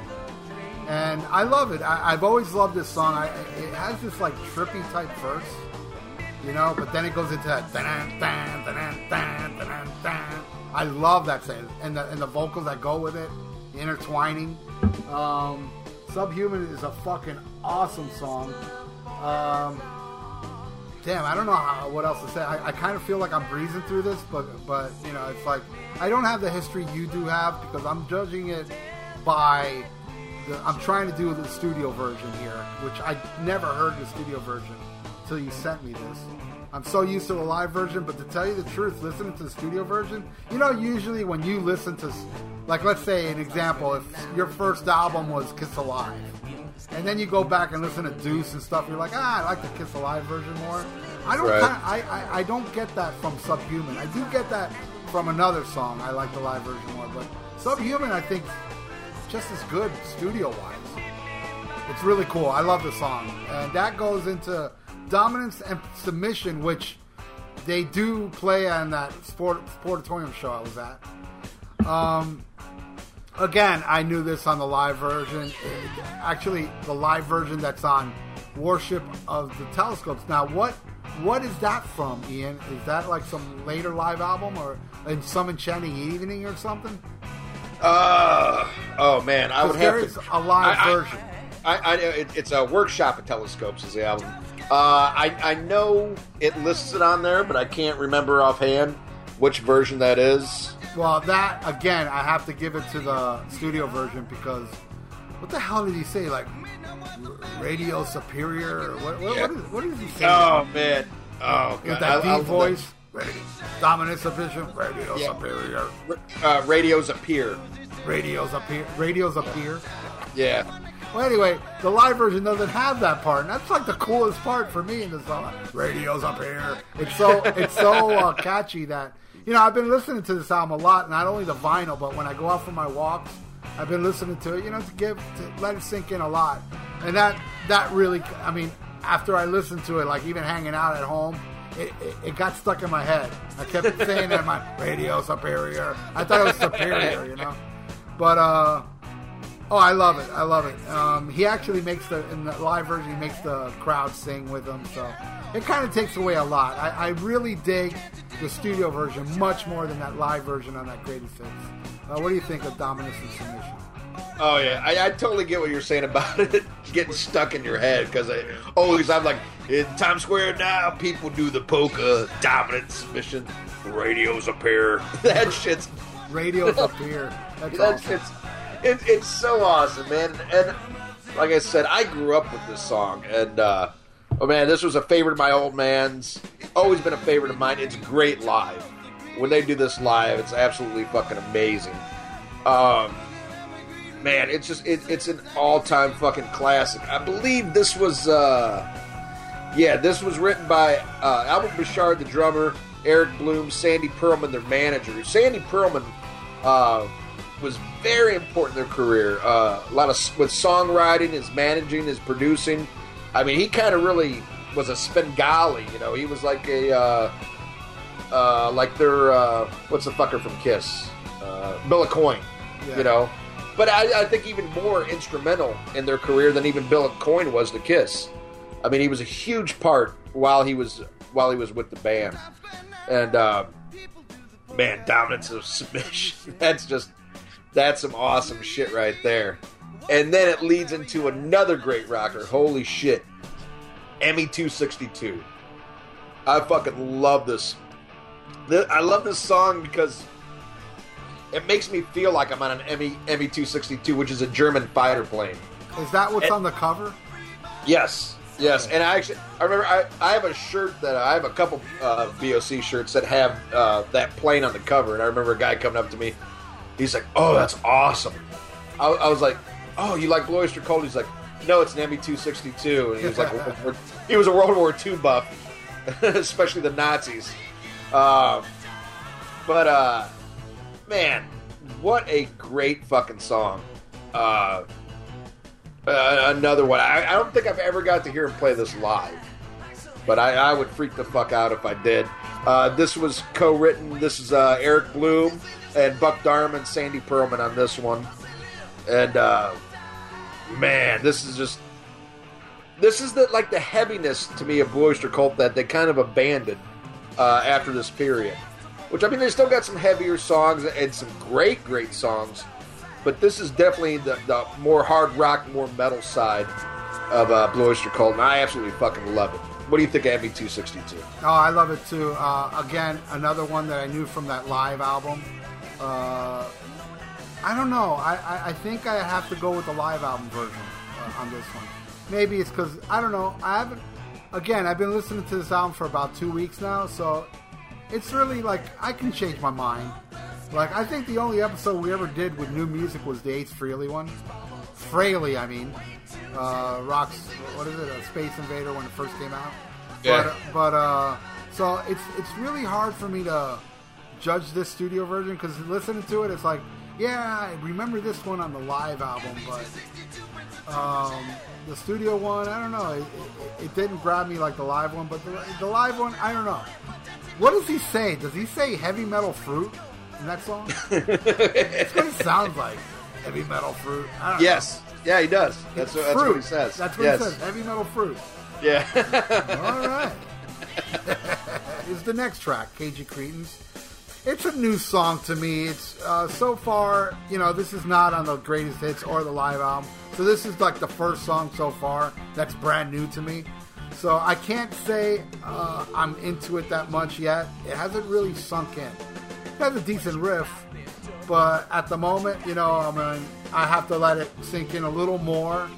[SPEAKER 2] And I love it. I, I've always loved this song. I, it has this like trippy type verse, you know, but then it goes into that. dun, dun, dun. I love that thing. And the, and the vocals that go with it, intertwining. Um, Subhuman is a fucking awesome song. Um, damn, I don't know how, what else to say. I, I kind of feel like I'm breezing through this, but but you know, it's like I don't have the history you do have because I'm judging it by. The, I'm trying to do the studio version here, which I never heard the studio version until you sent me this. I'm so used to the live version, but to tell you the truth, listening to the studio version, you know, usually when you listen to, like, let's say an example, if your first album was Kiss Alive, and then you go back and listen to Deuce and stuff, you're like, ah, I like the Kiss Alive version more. I don't,
[SPEAKER 3] Right.
[SPEAKER 2] kinda, I, I, I don't get that from Subhuman. I do get that from another song. I like the live version more, but Subhuman, I think, just as good studio wise. It's really cool. I love the song, and that goes into dominance and submission, which they do play on that sport sportatorium show I was at. Um, again, I knew this on the live version. Actually, the live version that's on Worship of the Telescopes. Now, what what is that from, Ian? Is that like some later live album or in some enchanting evening or something?
[SPEAKER 3] Uh, oh man, I would have
[SPEAKER 2] is
[SPEAKER 3] to.
[SPEAKER 2] a live
[SPEAKER 3] I- I-
[SPEAKER 2] version.
[SPEAKER 3] I, I, it, it's a workshop of telescopes is the album. Uh, I, I know it lists it on there, but I can't remember offhand which version that is.
[SPEAKER 2] Well, that again, I have to give it to the studio version because what the hell did he say? Like radio superior? What? What,
[SPEAKER 3] Yeah.
[SPEAKER 2] what, is, what did he say?
[SPEAKER 3] Oh man, oh
[SPEAKER 2] With
[SPEAKER 3] god,
[SPEAKER 2] that
[SPEAKER 3] I- I
[SPEAKER 2] deep voice, radio, dominant sufficient, radio
[SPEAKER 3] Yeah.
[SPEAKER 2] superior.
[SPEAKER 3] Uh, radios appear.
[SPEAKER 2] radios appear. radios appear.
[SPEAKER 3] Yeah,
[SPEAKER 2] Well, anyway, the live version doesn't have that part, and that's like the coolest part for me in the song. Radios up here. It's so it's so uh, catchy that you know I've been listening to this album a lot, not only the vinyl, but when I go out for my walks, I've been listening to it. You know, to give to let it sink in a lot, and that that really, I mean, after I listened to it, like even hanging out at home. It, it, it got stuck in my head. I kept saying that my radio superior. I thought it was superior, you know. But uh, Oh, I love it. I love it. Um, he actually makes the in the live version. He makes the crowd sing with him, so it kind of takes away a lot. I, I really dig the studio version much more than that live version on that Greatest Hits. Uh, what do you think of Dominance and Submission?
[SPEAKER 3] Oh yeah, I, I totally get what you're saying about *laughs* it getting stuck in your head because I always I'm like in Times Square now. People do the polka dominant submission. Radios appear. *laughs* that shit's
[SPEAKER 2] Radio's *laughs* appear. That's
[SPEAKER 3] that
[SPEAKER 2] awesome.
[SPEAKER 3] shit's it, it's so awesome, man. And like I said, I grew up with this song, and uh, oh man, this was a favorite of my old man's. Always been a favorite of mine. It's great live. When they do this live, it's absolutely fucking amazing. Um, man, it's just it, it's an all-time fucking classic. I believe this was uh yeah, this was written by uh, Albert Bouchard, the drummer, Eric Bloom, Sandy Pearlman, their manager. Sandy Pearlman uh, was very important in their career. Uh, a lot of with songwriting, his managing, his producing. I mean, he kind of really was a Svengali. You know, he was like a uh, uh, like their uh, what's the fucker from Kiss, uh, Bill Aucoin.
[SPEAKER 2] Yeah.
[SPEAKER 3] You know, but I, I think even more instrumental in their career than even Bill Aucoin was to Kiss. I mean, he was a huge part while he was while he was with the band, and uh, man, dominance of submission. *laughs* That's just that's some awesome shit right there. And then it leads into another great rocker. Holy shit, ME two sixty two. I fucking love this. I love this song because it makes me feel like I'm on an ME ME two sixty two, which is a German fighter plane.
[SPEAKER 2] Is that what's
[SPEAKER 3] And-
[SPEAKER 2] on the cover?
[SPEAKER 3] Yes, yes, and I actually I remember I, I have a shirt that I have a couple uh, BOC shirts that have uh, that plane on the cover, and I remember a guy coming up to me, he's like, "Oh, that's awesome." I, I was like, "Oh, you like Blue Oyster Cult?" He's like, "No, it's an ME two sixty two, and he was like, he was a World War II buff, *laughs* especially the Nazis. Um, but uh, man, what a great fucking song. Uh, uh, another one. I, I don't think I've ever got to hear him play this live, but I, I would freak the fuck out if I did. Uh, this was co-written. This is uh, Eric Bloom and Buck Dharma and Sandy Pearlman on this one, and uh, man, this is just this is the like the heaviness to me of Blue Oyster Cult that they kind of abandoned uh, after this period. Which I mean, they still got some heavier songs and some great, great songs, but this is definitely the, the more hard rock, more metal side of uh, Blue Oyster Cult, and I absolutely fucking love it. What do you think of MB262?
[SPEAKER 2] Oh, I love it too. Uh, again, another one that I knew from that live album. Uh, I don't know. I, I, I think I have to go with the live album version uh, on this one. Maybe it's because I don't know. I haven't. Again, I've been listening to this album for about two weeks now, so it's really like I can change my mind. Like I think the only episode we ever did with new music was the Ace Freely one. Fraley, I mean, uh, rocks. What is it? A Space Invader when it first came out.
[SPEAKER 3] Yeah.
[SPEAKER 2] But, but uh, so it's it's really hard for me to judge this studio version because listening to it, it's like, yeah, I remember this one on the live album, but um, the studio one, I don't know. It, it, it didn't grab me like the live one, but the, the live one, I don't know. What does he say? Does he say heavy metal fruit in that song? *laughs* That's what it sounds like. Heavy metal fruit. I don't
[SPEAKER 3] Yes, yeah, he does. That's, what, that's what he says.
[SPEAKER 2] That's what
[SPEAKER 3] yes.
[SPEAKER 2] he says. Heavy metal fruit.
[SPEAKER 3] Yeah. *laughs*
[SPEAKER 2] All right. *laughs* is the next track, Cagey Cretins. It's a new song to me. It's uh, so far, you know, this is not on the greatest hits or the live album. So this is like the first song so far that's brand new to me. So I can't say uh, I'm into it that much yet. It hasn't really sunk in. It has a decent riff, but at the moment, you know, I mean, I have to let it sink in a little more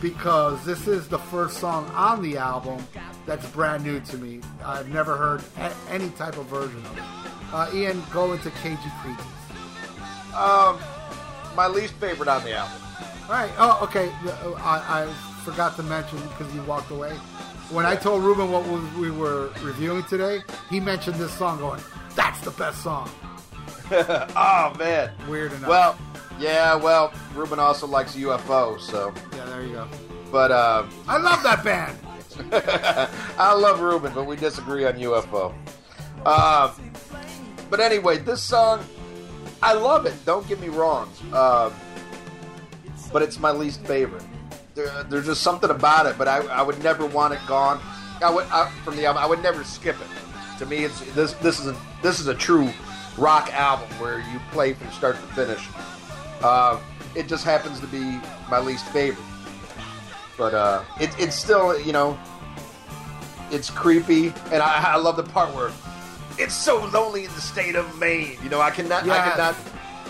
[SPEAKER 2] because this is the first song on the album that's brand new to me. I've never heard any type of version of it. Uh, Ian, go into Cagey Cretins.
[SPEAKER 3] um, my least favorite on the album.
[SPEAKER 2] All right. Oh, okay. Uh, I, I forgot to mention because you walked away. When I told Ruben what we, we were reviewing today, he mentioned this song, going, "That's the best song." *laughs*
[SPEAKER 3] Oh man.
[SPEAKER 2] Weird enough.
[SPEAKER 3] Well, yeah. Well, Ruben also likes UFO, so.
[SPEAKER 2] yeah, there you go.
[SPEAKER 3] But uh,
[SPEAKER 2] I love that *laughs* band.
[SPEAKER 3] I love Ruben, but we disagree on UFO. Uh, but anyway, this song, I love it. Don't get me wrong. Uh, but it's my least favorite. There, there's just something about it, but I, I would never want it gone. I would I, from the album. I would never skip it. To me, it's this. This is a this is a true rock album where you play from start to finish. Uh, it just happens to be my least favorite. But uh, it, it's still, you know, it's creepy, and I, I love the part where it's so lonely in the state of Maine. You know, I cannot, I cannot,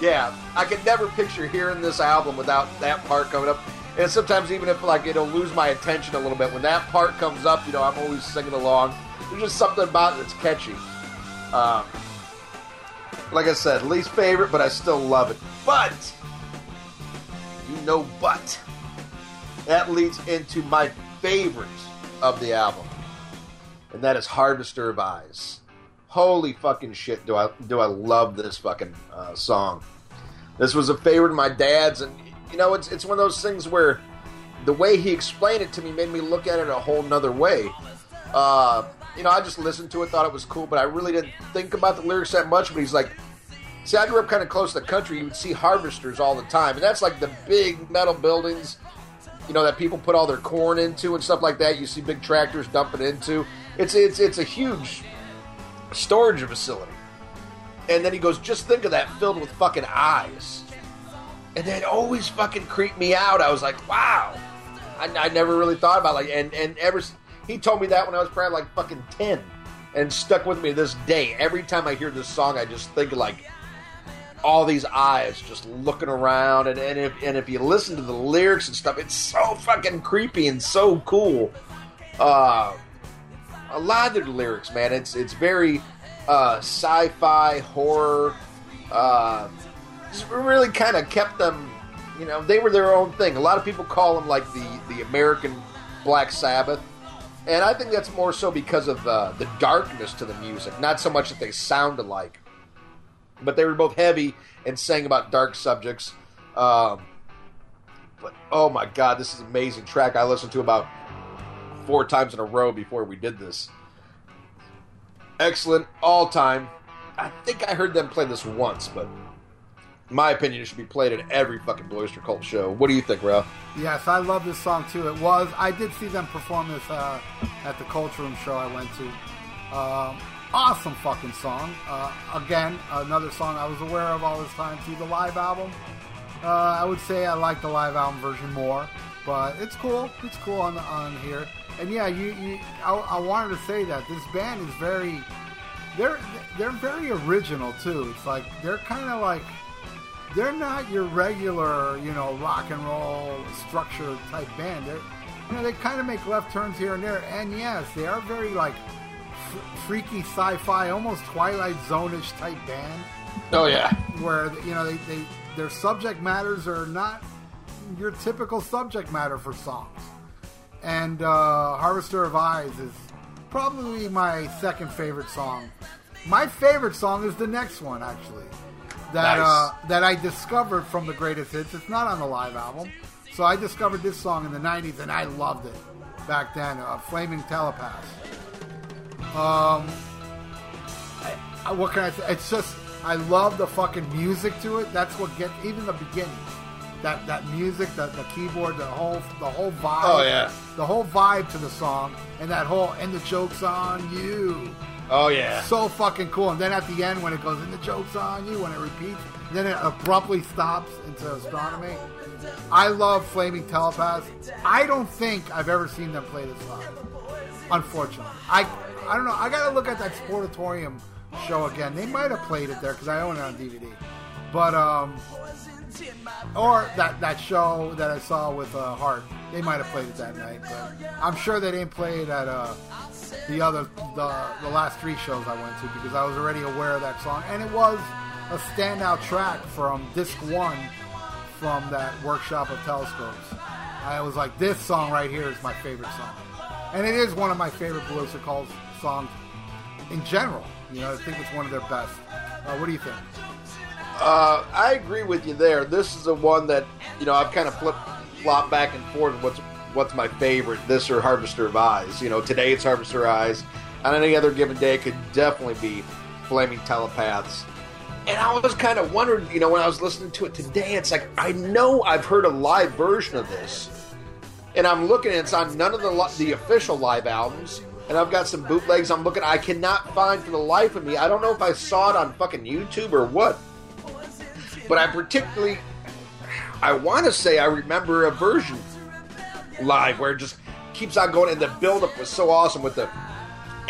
[SPEAKER 3] yeah, I can never picture hearing this album without that part coming up. And sometimes even if like it'll lose my attention a little bit when that part comes up, you know, I'm always singing along. There's just something about it that's catchy. Um, like I said, least favorite, but I still love it. But you know, but that leads into my favorite of the album, and that is Harvester of Eyes. Holy fucking shit! Do I do I love this fucking uh, song? This was a favorite of my dad's, and you know, it's it's one of those things where the way he explained it to me made me look at it a whole nother way. Uh, you know, I just listened to it, thought it was cool, but I really didn't think about the lyrics that much. But he's like, see, I grew up kind of close to the country. You would see harvesters all the time, and that's like the big metal buildings, you know, that people put all their corn into and stuff like that. You see big tractors dumping into. It's it's it's a huge storage facility. And then he goes, just think of that filled with fucking eyes. And that always fucking creeped me out. I was like, wow. I, I never really thought about like, and and ever he told me that when I was probably like fucking ten, and stuck with me this day. Every time I hear this song, I just think like all these eyes just looking around, and, and if and if you listen to the lyrics and stuff, it's so fucking creepy and so cool. Uh, a lot of the lyrics, man, it's it's very uh, sci-fi horror. Uh, really kind of kept them, you know, they were their own thing. A lot of people call them like the the American Black Sabbath, and I think that's more so because of uh, the darkness to the music, not so much that they sound alike. But they were both heavy and sang about dark subjects. Um, but oh my god, this is amazing track. I listened to about four times in a row before we did this. Excellent, all time. I think I heard them play this once, but my opinion, it should be played at every fucking Bloister Cult show. What do you think, Ralph?
[SPEAKER 2] Yes, I love this song too. It was. I did see them perform this uh, at the Culture Room show I went to. Um, awesome fucking song. Uh, again, another song I was aware of all this time through the live album. Uh, I would say I like the live album version more, but it's cool. It's cool on on here. And yeah, you, you I, I wanted to say that this band is very, they're they're very original too. It's like they're kind of like they're not your regular, you know, rock and roll structure type band. They're, you know, they kind of make left turns here and there, and yes, they are very like f- freaky sci-fi, almost Twilight Zone-ish type band,
[SPEAKER 3] Oh yeah,
[SPEAKER 2] where you know they, they their subject matters are not your typical subject matter for songs. And uh, Harvester of Eyes is probably my second favorite song. My favorite song is the next one, actually. That
[SPEAKER 3] Nice.
[SPEAKER 2] uh, that I discovered from the greatest hits. It's not on the live album, so I discovered this song in the '90s and I loved it back then. Uh, Flaming Telepath. Um, I, I- what can I say? It's just I love the fucking music to it. That's what gets even the beginning. That that music, the, the keyboard, the whole the whole vibe.
[SPEAKER 3] Oh, yeah.
[SPEAKER 2] the whole vibe to the song, and that whole and the jokes on you.
[SPEAKER 3] oh yeah.
[SPEAKER 2] So fucking cool. And then at the end, when it goes, and the joke's on you, when it repeats, then it abruptly stops into astronomy. I love Flaming Telepaths. I don't think I've ever seen them play this live. Unfortunately, I I don't know. I gotta look at that Sportatorium show again. They might have played it there because I own it on DVD. But um, or that that show that I saw with uh, Heart, they might have played it that night. But I'm sure they didn't play it at uh, the other the the last three shows I went to because I was already aware of that song, and it was a standout track from disc one from that workshop of telescopes. I was like, this song right here is my favorite song, and it is one of my favorite Blue Oyster Cult songs in general. You know, I think it's one of their best. Uh, what do you think?
[SPEAKER 3] Uh, I agree with you there. This is the one that you know I've kind of flip flop back and forth. What's what's my favorite? This or Harvester of Eyes? You know, today it's Harvester Eyes. On any other given day, it could definitely be Flaming Telepaths. And I was kind of wondering, you know, when I was listening to it today, it's like I know I've heard a live version of this, and I'm looking, it's on none of the the official live albums. And I've got some bootlegs. I'm looking. I cannot find for the life of me. I don't know if I saw it on fucking YouTube or what. But I particularly, I want to say I remember a version live where it just keeps on going, and the build-up was so awesome with the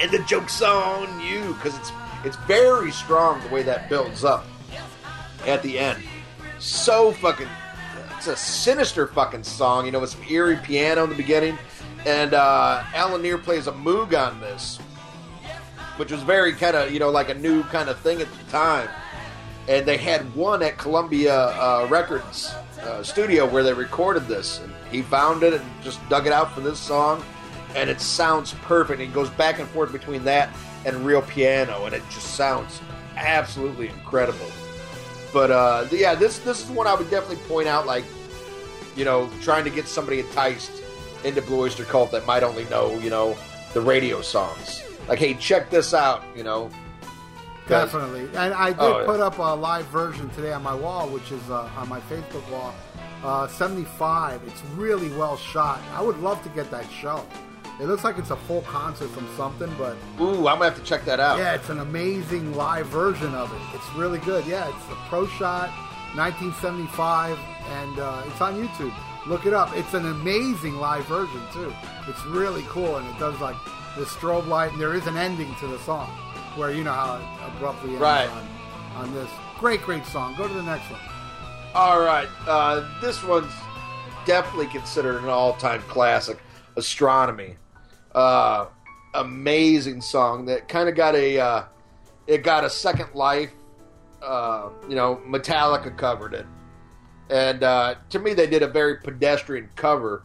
[SPEAKER 3] and the joke's on you because it's it's very strong the way that builds up at the end. So fucking, it's a sinister fucking song. You know, with some eerie piano in the beginning, and uh, Allen Lanier plays a moog on this, which was very kind of you know like a new kind of thing at the time. And they had one at Columbia uh, Records uh, studio where they recorded this. And he found it and just dug it out for this song, and it sounds perfect. It goes back and forth between that and real piano, and it just sounds absolutely incredible. But uh, yeah, this this is one I would definitely point out. Like, you know, trying to get somebody enticed into Blue Oyster Cult that might only know, you know, the radio songs. Like, hey, check this out. You know,
[SPEAKER 2] Definitely. And I did
[SPEAKER 3] Oh, yeah.
[SPEAKER 2] put up a live version today on my wall, which is uh, on my Facebook wall. Uh, 75. It's really well shot. I would love to get that show. It looks like it's a full concert from something, but
[SPEAKER 3] ooh, I'm gonna have to check that out.
[SPEAKER 2] yeah, it's an amazing live version of it. It's really good. Yeah, it's a Pro Shot 1975, and uh, it's on YouTube. Look it up. It's an amazing live version too. It's really cool, and it does like the strobe light. And there is an ending to the song where you know how it abruptly ends
[SPEAKER 3] Right.
[SPEAKER 2] on, on this. Great, great song. Go to the next one.
[SPEAKER 3] All right, uh, this one's definitely considered an all-time classic. Astronomy, uh, amazing song that kind of got a uh, it got a second life. Uh, you know, Metallica covered it, and uh, to me, they did a very pedestrian cover.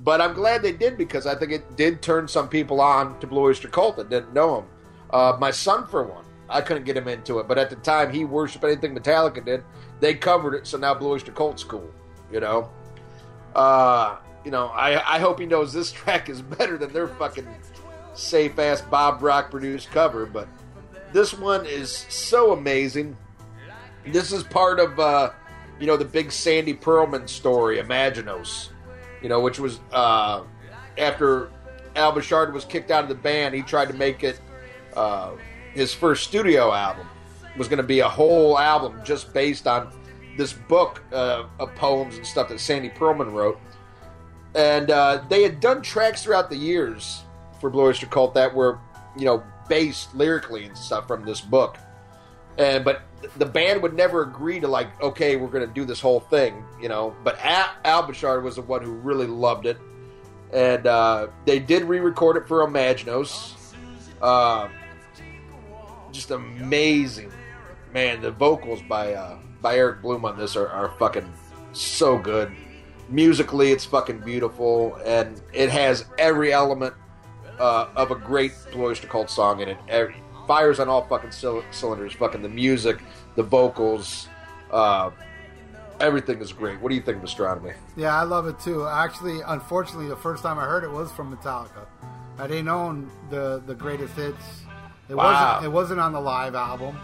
[SPEAKER 3] But I'm glad they did because I think it did turn some people on to Blue Oyster Cult that didn't know him. Uh, my son, for one, I couldn't get him into it, but at the time he worshipped anything Metallica did. They covered it, so now Blue Oyster Cult's cool. You know, uh, you know. I I hope he knows this *laughs* track is better than their fucking safe ass Bob Rock produced cover, but this one is so amazing. This is part of uh, you know the big Sandy Pearlman story, Imaginos. You know, which was uh, after Al Bouchard was kicked out of the band, he tried to make it uh, his first studio album was going to be a whole album just based on this book uh, of poems and stuff that Sandy Pearlman wrote. And uh, they had done tracks throughout the years for Blue Oyster Cult that were, you know, based lyrically and stuff from this book. And but the band would never agree to like, okay, we're going to do this whole thing, you know. But Al, Al Bouchard was the one who really loved it, and uh, they did re-record it for Imaginos. Uh, just amazing, man. The vocals by uh, by Eric Bloom on this are, are fucking so good. Musically, it's fucking beautiful, and it has every element uh, of a great Blue Cult song in it. Every, fires on all fucking cyl- cylinders. Fucking the music, the vocals, uh, everything is great. What do you think of Astronomy?
[SPEAKER 2] Yeah, I love it too. Actually, unfortunately, the first time I heard it was from Metallica. I didn't own the the greatest hits. It
[SPEAKER 3] Wow.
[SPEAKER 2] wasn't. It wasn't on the live album,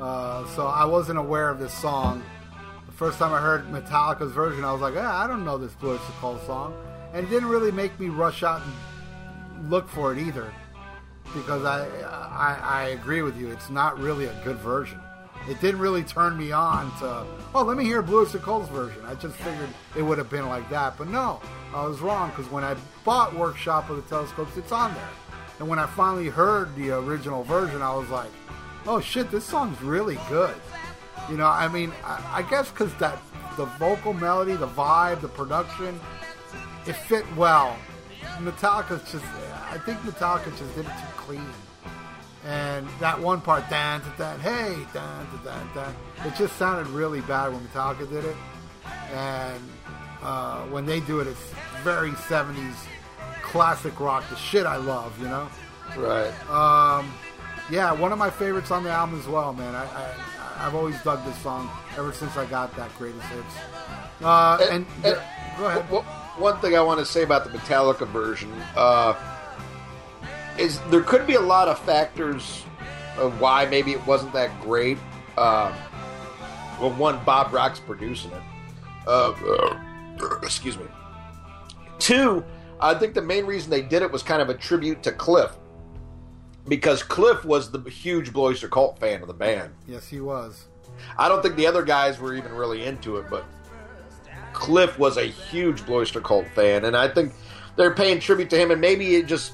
[SPEAKER 2] uh, so I wasn't aware of this song. The first time I heard Metallica's version, I was like, ah, I don't know this Blue Oyster Cult song, and it didn't really make me rush out and look for it either, because I I, I agree with you. It's not really a good version. It didn't really turn me on to, oh, let me hear Blue Oyster Cult's version. I just figured it would have been like that. But no, I was wrong because when I bought Workshop of the Telescopes, it's on there. And when I finally heard the original version, I was like, oh shit, this song's really good. You know, I mean, I, I guess because that, the vocal melody, the vibe, the production, it fit well. Metallica's just, I think Metallica just did it too clean. And that one part, dan to dan, hey, dan to dan dan, it just sounded really bad when Metallica did it. And uh, when they do it, it's very 70s classic rock, the shit I love, you know?
[SPEAKER 3] Right.
[SPEAKER 2] Um, yeah, one of my favorites on the album as well, man. I, I I've always dug this song ever since I got that greatest hits. Uh, and,
[SPEAKER 3] and-
[SPEAKER 2] go ahead.
[SPEAKER 3] Wh- one thing I want to say about the Metallica version uh, is there could be a lot of factors of why maybe it wasn't that great. Um, well, one, Bob Rock's producing it. Uh, uh, excuse me. Two, I think the main reason they did it was kind of a tribute to Cliff. Because Cliff was the huge Blue Oyster Cult fan of the band.
[SPEAKER 2] yes, he was.
[SPEAKER 3] I don't think the other guys were even really into it, but Cliff was a huge Blue Oyster Cult fan, and I think they're paying tribute to him. And maybe it just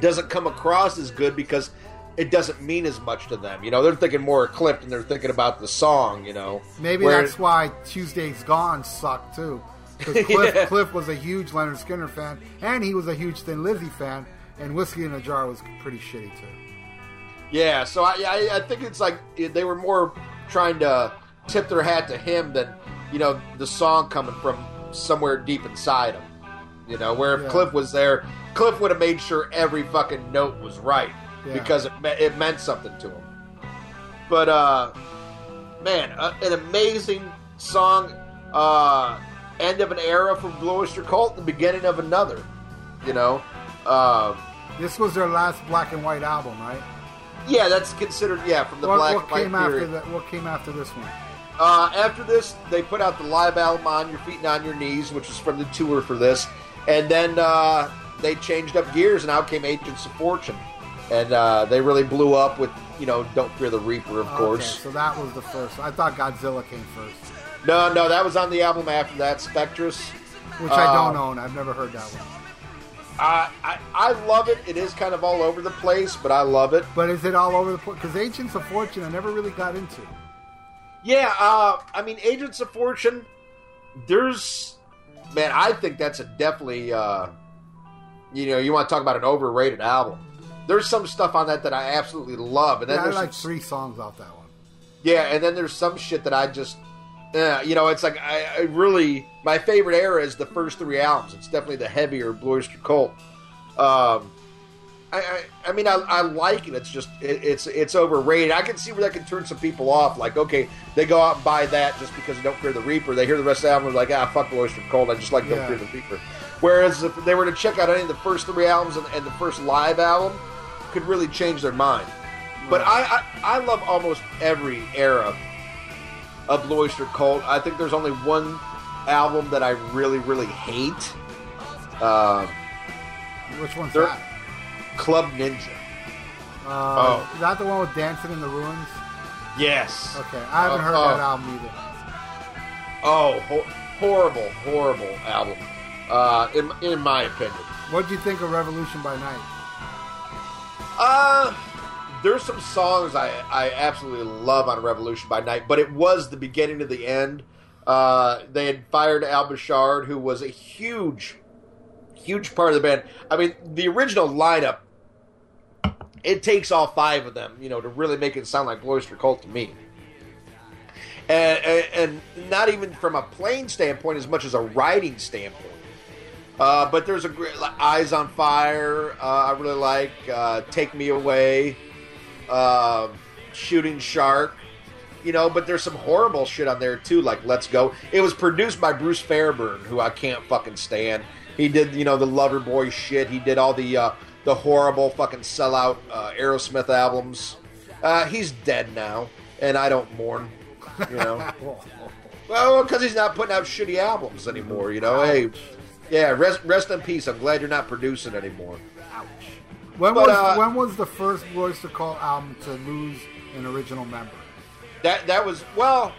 [SPEAKER 3] doesn't come across as good because it doesn't mean as much to them. You know, they're thinking more of Cliff and they're thinking about the song. You know,
[SPEAKER 2] Maybe
[SPEAKER 3] Where-
[SPEAKER 2] that's why Tuesday's Gone sucked too. Because Cliff, *laughs*
[SPEAKER 3] Yeah.
[SPEAKER 2] Cliff was a huge Lynyrd Skynyrd fan, and he was a huge Thin Lizzy fan, and Whiskey in a Jar was pretty shitty too.
[SPEAKER 3] Yeah, so I, I I think it's like they were more trying to tip their hat to him than you know the song coming from somewhere deep inside him. You know, where if
[SPEAKER 2] Yeah.
[SPEAKER 3] Cliff was there, Cliff would have made sure every fucking note was right
[SPEAKER 2] Yeah.
[SPEAKER 3] because it me- it meant something to him. But uh, man, uh, an amazing song. Uh, end of an era for Blue Oyster Cult, the beginning of another. You know. Um,
[SPEAKER 2] This was their last black and white album, right?
[SPEAKER 3] yeah, that's considered yeah from the
[SPEAKER 2] what
[SPEAKER 3] black
[SPEAKER 2] what
[SPEAKER 3] and white period.
[SPEAKER 2] that? What came after this one?
[SPEAKER 3] Uh, after this, they put out the live album "On Your Feet and On Your Knees," which was from the tour for this, and then uh, they changed up gears, and out came Agents of Fortune, and uh, they really blew up with you know "Don't Fear the Reaper," of course.
[SPEAKER 2] So that was the first. I thought Godzilla came first,
[SPEAKER 3] No, no, that was on the album after that, Spectres.
[SPEAKER 2] which I don't own. I've never heard that one.
[SPEAKER 3] I, I I love it. It is kind of all over the place, but I love it.
[SPEAKER 2] But is it all over the place? Because Agents of Fortune, I never really got into.
[SPEAKER 3] Yeah, uh, I mean, Agents of Fortune. There's, man, I think that's a definitely, uh, you know, you want to talk about an overrated album. There's some stuff on that that I absolutely love, and then
[SPEAKER 2] Yeah, I
[SPEAKER 3] there's
[SPEAKER 2] like
[SPEAKER 3] some-
[SPEAKER 2] three songs off that one.
[SPEAKER 3] yeah, and then there's some shit that I just, uh, you know, it's like I, I really my favorite era is the first three albums. It's definitely the heavier Blue Oyster Cult. Um, I, I, I mean, I, I like it. It's just it, it's it's overrated. I can see where that can turn some people off. Like, okay, they go out and buy that just because they don't fear the Reaper. They hear the rest of the album, they're like, ah, fuck Blue Oyster Cult. I just like Don't
[SPEAKER 2] Yeah.
[SPEAKER 3] Fear the Reaper. Whereas if they were to check out any of the first three albums and, and the first live album, could really change their mind. But I, I I love almost every era of Blue Oyster Cult. I think there's only one album that I really really hate. Uh,
[SPEAKER 2] Which one's that?
[SPEAKER 3] Club Ninja.
[SPEAKER 2] Uh,
[SPEAKER 3] Oh.
[SPEAKER 2] Is that the one with Dancing in the Ruins?
[SPEAKER 3] Yes.
[SPEAKER 2] Okay, I haven't
[SPEAKER 3] Oh,
[SPEAKER 2] heard that album either.
[SPEAKER 3] Oh, ho- horrible, horrible album. Uh, in in my opinion.
[SPEAKER 2] What do you think of Revolution by Night?
[SPEAKER 3] Uh, there's some songs I, I absolutely love on Revolution by Night, but it was the beginning to the end. Uh, they had fired Al Bouchard, who was a huge, huge part of the band. I mean, the original lineup, it takes all five of them, you know, to really make it sound like Blue Oyster Cult to me. And, and, and not even from a playing standpoint as much as a writing standpoint. Uh, but there's a great like, Eyes on Fire. Uh, I really like uh, Take Me Away, uh, Shooting Shark. You know, but there's some horrible shit on there too, like Let's Go. It was produced by Bruce Fairbairn, who I can't fucking stand. He did, you know, the Loverboy shit. He did all the uh, the horrible fucking sellout uh, Aerosmith albums. Uh, he's dead now, and I don't mourn. You know. *laughs* Well, because he's not putting out shitty albums anymore. You know, hey, yeah, rest, rest in peace. I'm glad you're not producing anymore.
[SPEAKER 2] When
[SPEAKER 3] But,
[SPEAKER 2] was
[SPEAKER 3] uh,
[SPEAKER 2] when was the first Blue Oyster Cult album to lose an original member?
[SPEAKER 3] That that was well.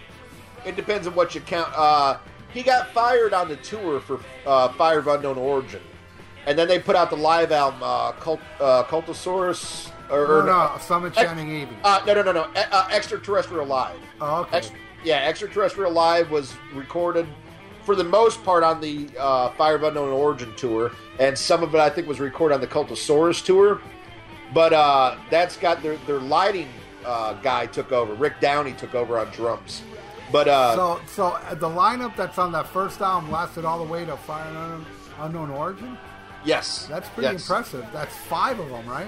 [SPEAKER 3] It depends on what you count. Uh, he got fired on the tour for uh, Fire of Unknown Origin, and then they put out the live album uh, Cult, uh, Cultosaurus. Or,
[SPEAKER 2] No,
[SPEAKER 3] or-
[SPEAKER 2] no, Some Enchanted Evening.
[SPEAKER 3] Uh, no, no, no, no. E- uh, Extraterrestrial Live.
[SPEAKER 2] Oh, okay.
[SPEAKER 3] Ex- yeah, Extraterrestrial Live was recorded for the most part on the uh, Fire of Unknown Origin tour, and some of it I think was recorded on the Cultosaurus tour. But uh, that's got their their lighting uh, guy took over. Rick Downey took over on drums. But uh,
[SPEAKER 2] So, so uh, the lineup that's on that first album lasted all the way to Fire Unknown, Unknown Origin.
[SPEAKER 3] yes,
[SPEAKER 2] That's pretty
[SPEAKER 3] yes.
[SPEAKER 2] impressive. That's five of them, right?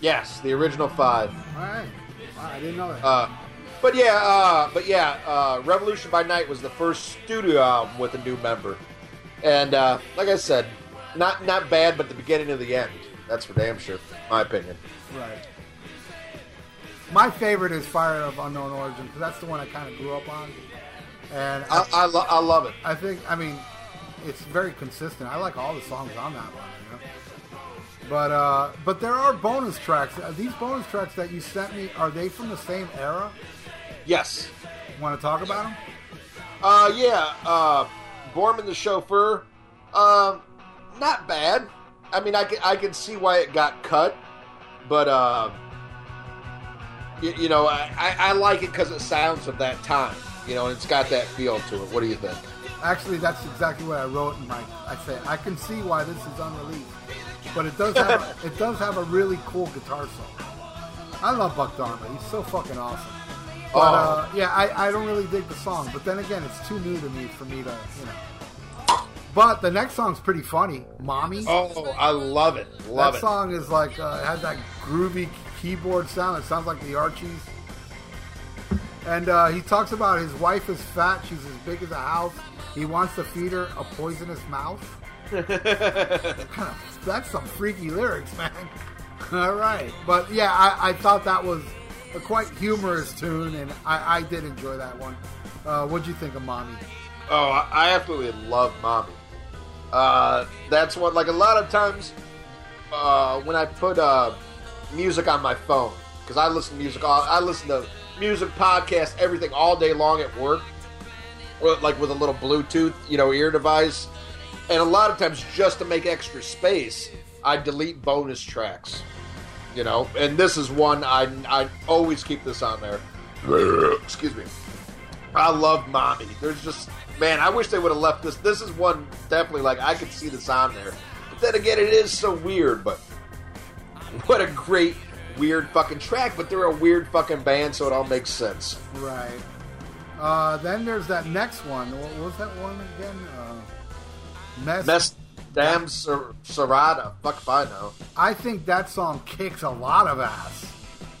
[SPEAKER 3] Yes, the original five.
[SPEAKER 2] All right. Wow, I didn't know that.
[SPEAKER 3] Uh, but yeah, uh, but yeah, uh, Revolution by Night was the first studio album with a new member, and uh, like I said, not not bad, but the beginning of the end. That's for damn sure, my opinion.
[SPEAKER 2] right. My favorite is Fire of Unknown Origin because that's the one I kind of grew up on, and I,
[SPEAKER 3] I I, lo- I love it.
[SPEAKER 2] I think I mean it's very consistent. I like all the songs on that one. You know? But uh, but there are bonus tracks. These bonus tracks that you sent me are they from the same era?
[SPEAKER 3] Yes.
[SPEAKER 2] Want to talk about him?
[SPEAKER 3] Uh, yeah. Uh, Boorman the chauffeur. Um, not bad. I mean, I can I can see why it got cut, but uh, you, you know, I, I, I like it because it sounds of that time. You know, and it's got that feel to it. What do you think?
[SPEAKER 2] Actually, that's exactly what I wrote in my. I say I can see why this is unreleased, but it does have a, *laughs* it does have a really cool guitar solo. I love Buck Dharma. He's so fucking awesome. But
[SPEAKER 3] Oh.
[SPEAKER 2] uh, yeah, I, I don't really dig the song. But then again, it's too new to me for me to you know. But the next song's pretty funny, "Mommy."
[SPEAKER 3] Oh, I love it. Love
[SPEAKER 2] that
[SPEAKER 3] it.
[SPEAKER 2] song is like uh, it has that groovy keyboard sound. It sounds like the Archies. And uh, he talks about his wife is fat. She's as big as a house. He wants to feed her a poisonous of, *laughs* that's some freaky lyrics, man. *laughs* All right, but yeah, I, I thought that was a quite humorous tune, and I, I did enjoy that one. Uh, what'd you think of "Mommy"?
[SPEAKER 3] Oh, I absolutely love Mommy. Uh, that's what, like, a lot of times uh, when I put uh, music on my phone, because I listen to music, I listen to music, podcasts, everything all day long at work, or, like with a little Bluetooth, you know, ear device. And a lot of times, just to make extra space, I delete bonus tracks. You know, and this is one I I always keep this on there. Excuse me. I love Mommy. There's just man, I wish they would have left this. This is one definitely like I could see this on there. But then again, it is so weird. But what a great weird fucking track. But they're a weird fucking band, so it all makes sense.
[SPEAKER 2] Right. Uh, then there's that next one. What was that one again? Uh, Mess.
[SPEAKER 3] Mess, damn, Ser- Serrata. Fuck if I know.
[SPEAKER 2] I think that song kicks a lot of ass.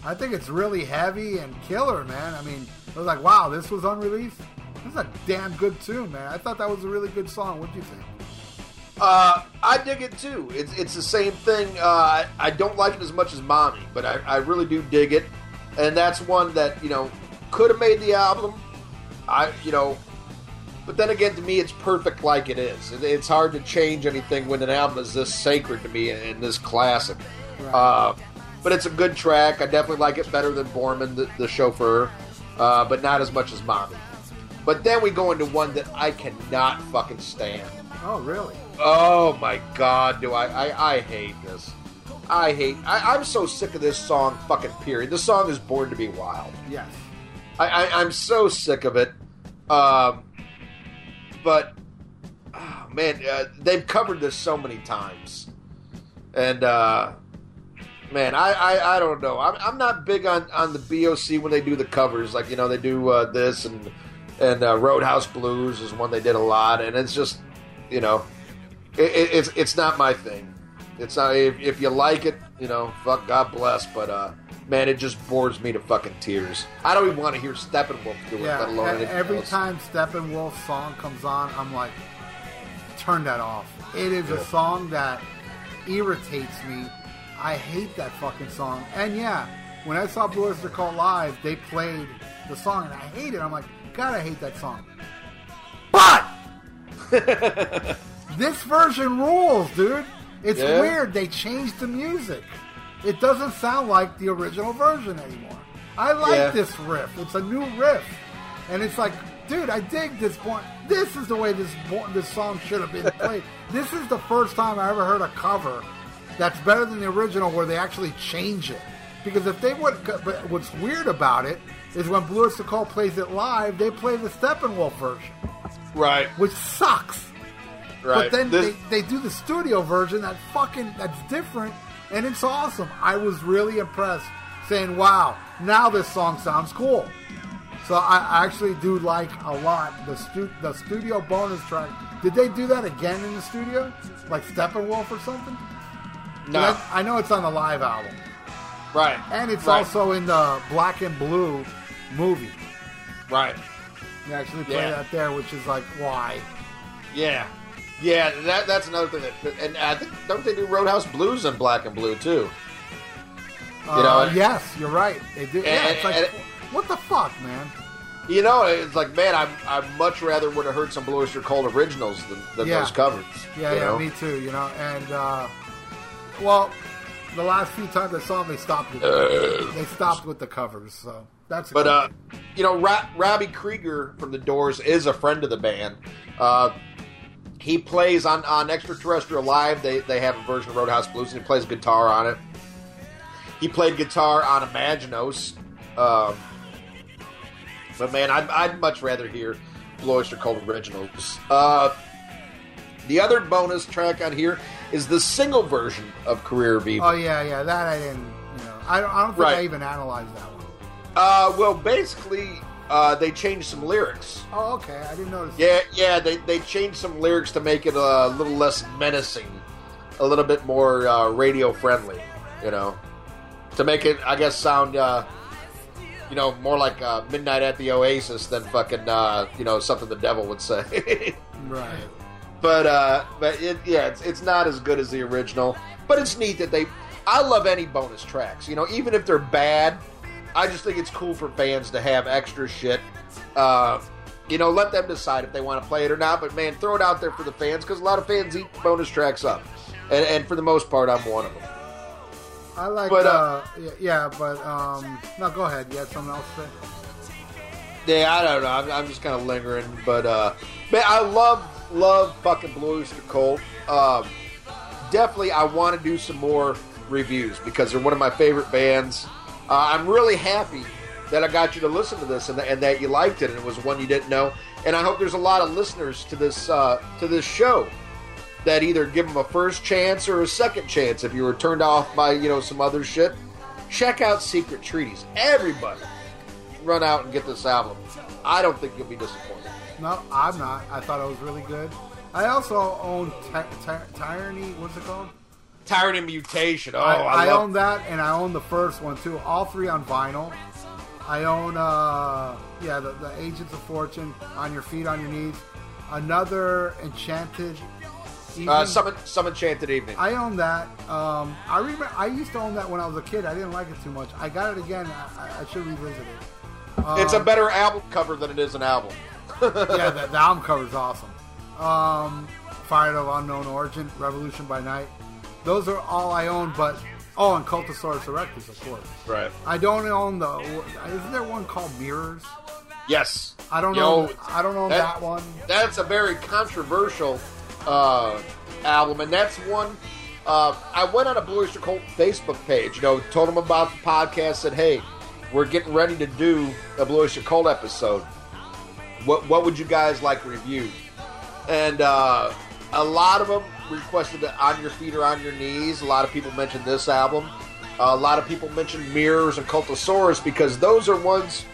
[SPEAKER 2] I think it's really heavy and killer, man. I mean, I was like, wow, this was unreleased. This is a damn good tune, man. I thought that was a really good song. What do you think?
[SPEAKER 3] Uh, I dig it too. It's it's the same thing. Uh, I, I don't like it as much as Mommy, but I, I really do dig it, and that's one that you know could have made the album. I you know, but then again, to me, it's perfect like it is. It's hard to change anything when an album is this sacred to me and this classic.
[SPEAKER 2] Right.
[SPEAKER 3] Uh, but it's a good track. I definitely like it better than Boorman, the, the chauffeur, uh, but not as much as Mommy. But then we go into one that I cannot fucking stand.
[SPEAKER 2] Oh, really?
[SPEAKER 3] Oh my god, do I I, I hate this. I hate I, I'm so sick of this song fucking period. This song is born to be wild.
[SPEAKER 2] Yes.
[SPEAKER 3] I, I I'm so sick of it. Um but oh, man, uh, they've covered this so many times. And uh man, I, I, I don't know. I'm, I'm not big on, on the BOC when they do the covers. Like, you know, they do uh, this and and uh, Roadhouse Blues is one they did a lot. And it's just, you know, it, it, it's it's not my thing. It's not if, if you like it, you know, fuck God bless. But uh, man, it just bores me to fucking tears. I don't even want to hear Steppenwolf do it,
[SPEAKER 2] Yeah.
[SPEAKER 3] let alone anything
[SPEAKER 2] Every
[SPEAKER 3] else.
[SPEAKER 2] time Steppenwolf's song comes on, I'm like, turn that off. It is
[SPEAKER 3] Yeah.
[SPEAKER 2] a song that irritates me. I hate that fucking song. And yeah, when I saw Blue Oyster Cult live, they played the song, and I hate it. I'm like, God, I hate that song. But *laughs* this version rules, dude. It's
[SPEAKER 3] Yeah?
[SPEAKER 2] weird. They changed the music. It doesn't sound like the original version anymore. I like
[SPEAKER 3] Yeah.
[SPEAKER 2] this riff. It's a new riff, and it's like, dude, I dig this point. This is the way this this song should have been *laughs* played. this is the first time I ever heard a cover that's better than the original, where they actually change it. Because if they would, but what's weird about it is when Blue Cult plays it live, they play the Steppenwolf version,
[SPEAKER 3] right,
[SPEAKER 2] which sucks.
[SPEAKER 3] Right.
[SPEAKER 2] But then
[SPEAKER 3] This-
[SPEAKER 2] they, they do the studio version that fucking that's different and it's awesome. I was really impressed saying, Wow, now this song sounds cool. So I actually do like a lot the stu- the studio bonus track. Did they do that again in the studio? Like Steppenwolf or something?
[SPEAKER 3] no,
[SPEAKER 2] I, I know it's on the live album.
[SPEAKER 3] right,
[SPEAKER 2] And it's
[SPEAKER 3] right,
[SPEAKER 2] also in the black and blue movie.
[SPEAKER 3] right.
[SPEAKER 2] They actually play
[SPEAKER 3] Yeah.
[SPEAKER 2] that there, which is like why?
[SPEAKER 3] Yeah, yeah. That that's another thing that, and I think don't they do Roadhouse Blues in Black and Blue too?
[SPEAKER 2] Uh,
[SPEAKER 3] know, and-
[SPEAKER 2] yes, you're right. They do. yeah, it's like,
[SPEAKER 3] and-
[SPEAKER 2] what the fuck, man?
[SPEAKER 3] You know, it's like, man, I I much rather would have heard some Blue Oyster Cult originals than, than
[SPEAKER 2] Yeah.
[SPEAKER 3] those covers.
[SPEAKER 2] Yeah, yeah,
[SPEAKER 3] know?
[SPEAKER 2] me too. You know, and uh, well, the last few times I saw them, they stopped. With,
[SPEAKER 3] Uh.
[SPEAKER 2] they stopped with the covers, so That's
[SPEAKER 3] But uh, you know, Ra- Robbie Krieger from the Doors is a friend of the band. Uh, he plays on on Extraterrestrial Live. They they have a version of Roadhouse Blues, and he plays guitar on it. He played guitar on Imaginos. Um, but man, I'd, I'd much rather hear Blue Oyster Cult originals. Uh, the other bonus track on here is the single version of Career Evil.
[SPEAKER 2] oh yeah, yeah, that I didn't. You know, I don't. I don't think
[SPEAKER 3] Right.
[SPEAKER 2] I even analyzed that one.
[SPEAKER 3] Uh, well, basically, uh, they changed some lyrics.
[SPEAKER 2] Oh, okay. I didn't notice.
[SPEAKER 3] Yeah, yeah, they, they changed some lyrics to make it a little less menacing, a little bit more uh, radio friendly, you know, to make it, I guess, sound, uh, you know, more like uh, Midnight at the Oasis than fucking, uh, you know, something the devil would say. *laughs*
[SPEAKER 2] Right.
[SPEAKER 3] but uh, but it, yeah, it's, it's not as good as the original. But it's neat that they. I love any bonus tracks, you know, even if they're bad. I just think it's cool for fans to have extra shit. Uh, you know, let them decide if they want to play it or not. But man, throw it out there for the fans because a lot of fans eat bonus tracks up, and, and for the most part, I'm one of them.
[SPEAKER 2] I like.
[SPEAKER 3] But,
[SPEAKER 2] uh,
[SPEAKER 3] uh,
[SPEAKER 2] yeah, but um, no, go ahead. You had something else to say?
[SPEAKER 3] Yeah, I don't know. I'm, I'm just kind of lingering, but uh, man, I love love fucking Blue Oyster Cult. Um, definitely, I want to do some more reviews because they're one of my favorite bands. Uh, I'm really happy that I got you to listen to this and, and that you liked it and it was one you didn't know. And I hope there's a lot of listeners to this uh, to this show that either give them a first chance or a second chance if you were turned off by you know some other shit. Check out Secret Treaties. Everybody, run out and get this album. I don't think you'll be disappointed.
[SPEAKER 2] No, I'm not. I thought it was really good. I also own ty- ty- Tyranny. What's it called?
[SPEAKER 3] Tyranny Mutation. Oh,
[SPEAKER 2] I,
[SPEAKER 3] I,
[SPEAKER 2] I
[SPEAKER 3] love.
[SPEAKER 2] own that, and I own the first one too. All three on vinyl. I own, uh, yeah, the, the Agents of Fortune, On Your Feet, On Your Knees. Another Enchanted. Evening.
[SPEAKER 3] uh, some some enchanted evening.
[SPEAKER 2] I own that. Um, I remember I used to own that when I was a kid. I didn't like it too much. I got it again. I, I- I should revisit it. Um,
[SPEAKER 3] it's a better album cover than it is an album. *laughs*
[SPEAKER 2] yeah, the, the album cover is awesome. Um, Fire of Unknown Origin, Revolution by Night. Those are all I own, but oh, and Cultosaurus Erectus, of course.
[SPEAKER 3] Right.
[SPEAKER 2] I don't own the. Isn't there one called Mirrors?
[SPEAKER 3] Yes.
[SPEAKER 2] I don't know. I don't own
[SPEAKER 3] that-
[SPEAKER 2] that, one.
[SPEAKER 3] That's a very controversial uh, album, and that's one. Uh, I went on a Blue Oyster Cult Facebook page. You know, told them about the podcast. Said, "Hey, we're getting ready to do a Blue Oyster Cult episode. What what would you guys like reviewed?" And uh, a lot of them requested "On Your Feet or On Your Knees." A lot of people mentioned this album. a lot of people mentioned Mirrors and Cultosaurus because those are ones.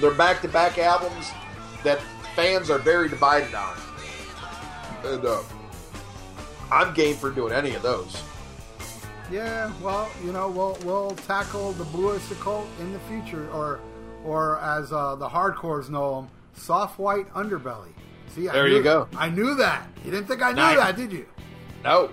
[SPEAKER 3] They're back to back albums that fans are very divided on. And uh, I'm game for doing any of those.
[SPEAKER 2] Yeah, well, you know, we'll we'll tackle the Blue Oyster Cult in the future, or or as uh, the hardcores know them, soft white underbelly. See,
[SPEAKER 3] There
[SPEAKER 2] knew-
[SPEAKER 3] you go.
[SPEAKER 2] I knew that. You didn't think I knew that, did you?
[SPEAKER 3] No.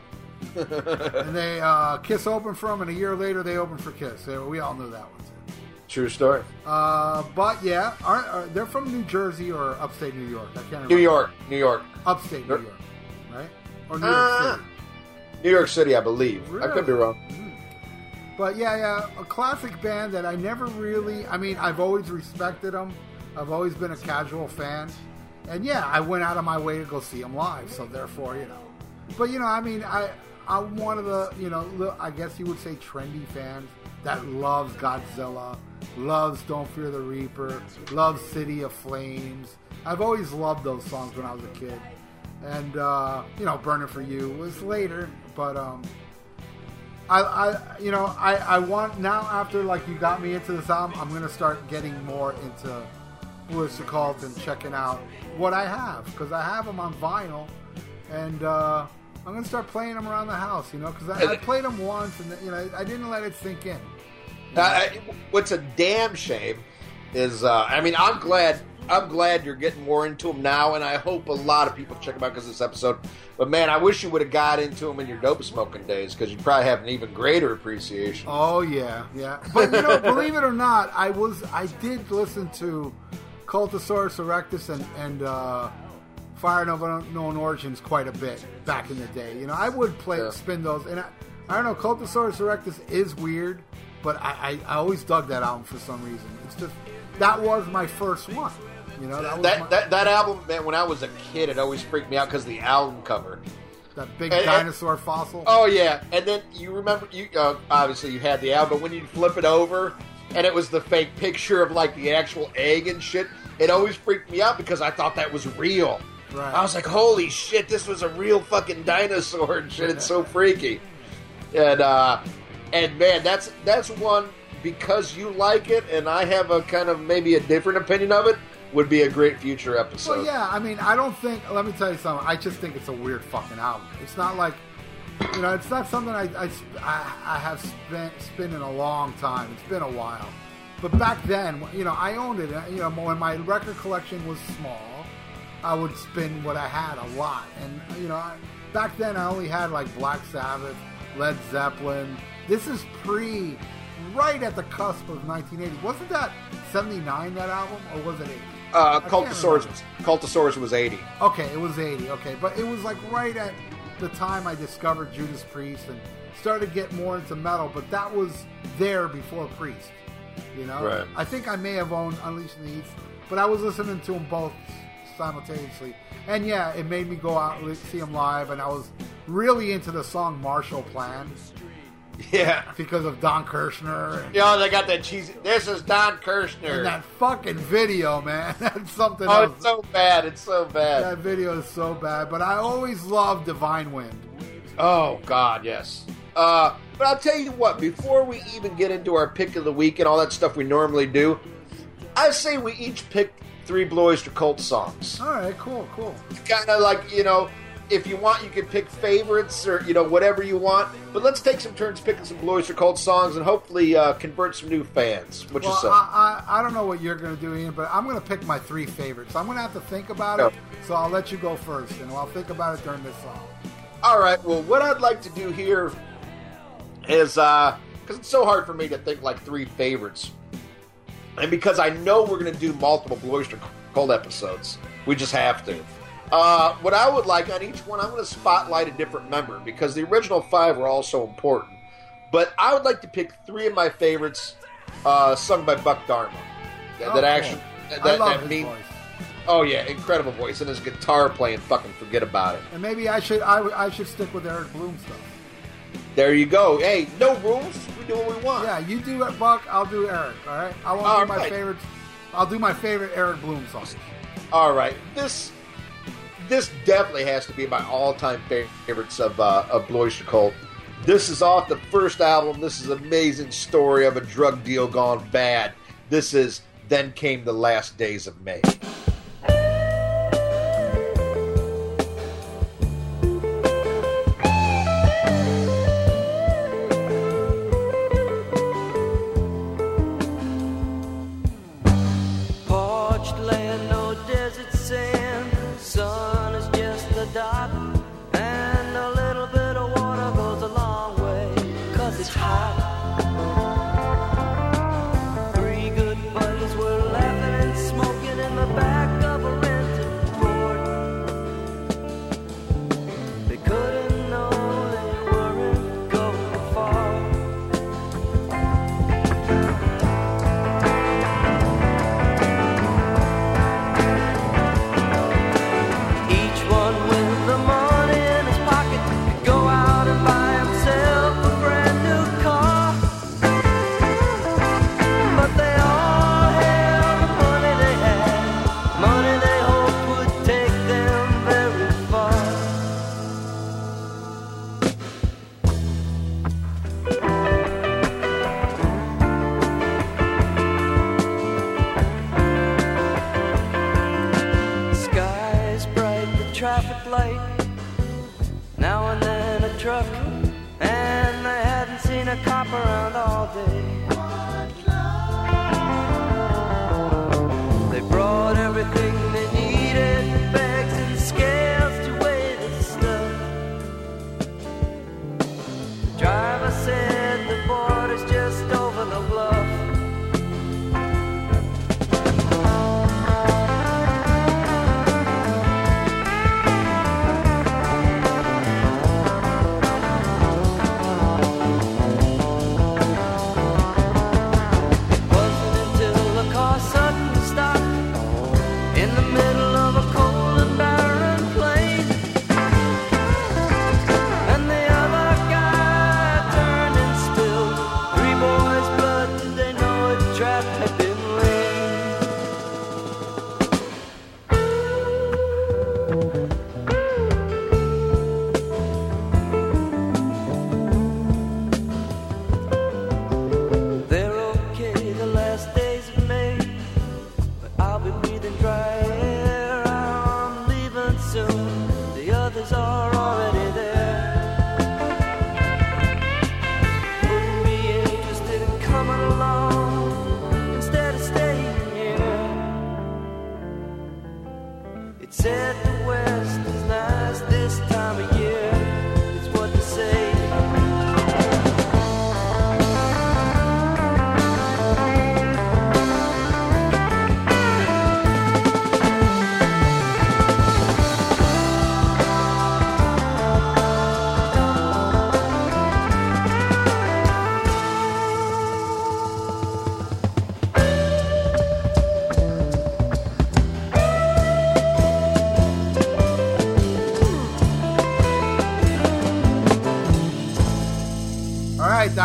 [SPEAKER 2] And they uh, Kiss opened for them, and a year later they opened for Kiss. So we all knew that one too.
[SPEAKER 3] True story.
[SPEAKER 2] Uh, but yeah, aren't, are, they're from New Jersey or upstate New York. I can't remember.
[SPEAKER 3] New York. New York.
[SPEAKER 2] upstate New York, right? Or New York
[SPEAKER 3] Uh,
[SPEAKER 2] City.
[SPEAKER 3] New York City, I believe. I could be
[SPEAKER 2] Really?
[SPEAKER 3] wrong.
[SPEAKER 2] But yeah, yeah, a classic band that I never really. I mean, I've always respected them. I've always been a casual fan, and yeah, I went out of my way to go see them live. So therefore, you know. But you know, I mean, I I'm one of the you know I guess you would say trendy fans that loves Godzilla, loves Don't Fear the Reaper, loves City of Flames. I've always loved those songs when I was a kid, and uh, you know, Burning for You was later, but um. I, I, you know, I, I want now after like you got me into this album, I'm gonna start getting more into Oyster Cult and checking out what I have because I have them on vinyl, and uh, I'm gonna start playing them around the house. You know, because I, I played them once and you know I didn't let it sink in.
[SPEAKER 3] Uh, what's a damn shame is, uh, I mean, I'm glad. I'm glad you're getting more into them now, and I hope a lot of people check them out because this episode. But man, I wish you would have got into them in your dope smoking days because you'd probably have an even greater appreciation.
[SPEAKER 2] Oh yeah, yeah. But you know, *laughs* believe it or not, I was I did listen to Cultosaurus erectus and and uh, Fire of Unknown Origins quite a bit back in the day. You know, I would play
[SPEAKER 3] Yeah.
[SPEAKER 2] spin those, and I, I don't know. Cultosaurus erectus is weird, but I, I, I always dug that album for some reason. It's just that was my first one. You know that was
[SPEAKER 3] That,
[SPEAKER 2] my,
[SPEAKER 3] that that album, man. When I was a kid, it always freaked me out because the album cover.
[SPEAKER 2] that big
[SPEAKER 3] and- and-
[SPEAKER 2] dinosaur fossil.
[SPEAKER 3] Oh yeah, and then you remember you uh, obviously you had the album, but when you flip it over and it was the fake picture of like the actual egg and shit, it always freaked me out because I thought that was real.
[SPEAKER 2] Right.
[SPEAKER 3] I was like, holy shit, this was a real fucking dinosaur and shit. It's so freaky. And uh, and man, that's that's one because you like it, and I have a kind of maybe a different opinion of it. Would be a great future episode.
[SPEAKER 2] Well, yeah, I mean, I don't think. Let me tell you something. I just think it's a weird fucking album. It's not like, you know, it's not something I I, I, I have spent spent in a long time. It's been a while, but back then, you know, I owned it. You know, when my record collection was small, I would spin what I had a lot, and you know, I, back then I only had like Black Sabbath, Led Zeppelin. This is pre, right at the cusp of 1980. Wasn't that 79 that album, or was it 80?
[SPEAKER 3] uh, Cultosaurus, Cultosaurus was eighty.
[SPEAKER 2] Okay, it was 80. Okay, but it was like right at the time I discovered Judas Priest and started to get more into metal, but that was there before Priest. You know?
[SPEAKER 3] Right.
[SPEAKER 2] I think I may have owned Unleashed the East, but I was listening to them both simultaneously. And yeah, it made me go out and see them live, and I was really into the song Marshall Plan
[SPEAKER 3] Yeah.
[SPEAKER 2] because of Don Kirshner and,
[SPEAKER 3] know, they got that cheesy. This is Don Kirshner.
[SPEAKER 2] and that fucking video, man. *laughs* That's something
[SPEAKER 3] oh,
[SPEAKER 2] else.
[SPEAKER 3] it's so bad. It's so bad.
[SPEAKER 2] That video is so bad, but I always love Divine Wind.
[SPEAKER 3] Oh God, yes. Uh, but I'll tell you what. Before we even get into our pick of the week and all that stuff we normally do, I say we each pick three Blue Oyster Cult songs.
[SPEAKER 2] All right, cool, cool.
[SPEAKER 3] Kind of like you know, if you want, you can pick favorites or you know whatever you want. But let's take some turns picking some Blue Oyster Cult songs and hopefully uh, convert some new fans. Which
[SPEAKER 2] Well,
[SPEAKER 3] say?
[SPEAKER 2] I, I, I don't know what you're going to do, Ian, but I'm going to pick my three favorites. I'm going to have to think about it, so I'll let you go first, and I'll think about it during this song.
[SPEAKER 3] All right. Well, what I'd like to do here is uh because it's so hard for me to think like three favorites, and because I know we're going to do multiple Blue Oyster Cult episodes, we just have to. Uh, what I would like on each one, I'm going to spotlight a different member because the original five were all so important. But I would like to pick three of my favorites, uh, sung by Buck Dharma. That,
[SPEAKER 2] Oh,
[SPEAKER 3] that
[SPEAKER 2] cool.
[SPEAKER 3] actually, that,
[SPEAKER 2] I love
[SPEAKER 3] that mean-
[SPEAKER 2] voice.
[SPEAKER 3] oh yeah, incredible voice and his guitar playing. Fucking forget about it.
[SPEAKER 2] And maybe I should I, I should stick with Eric Bloom stuff.
[SPEAKER 3] There you go. Hey, no rules. We do what we want.
[SPEAKER 2] Yeah, you do it, Buck. I'll do Eric. All right. I won't
[SPEAKER 3] All
[SPEAKER 2] do my
[SPEAKER 3] right.
[SPEAKER 2] favorites. I'll do my favorite Eric Bloom songs.
[SPEAKER 3] All right, this this definitely has to be my all-time favorites of uh, of Blue Cult. This is off the first album. This is amazing story of a drug deal gone bad. This is then came the last days of May.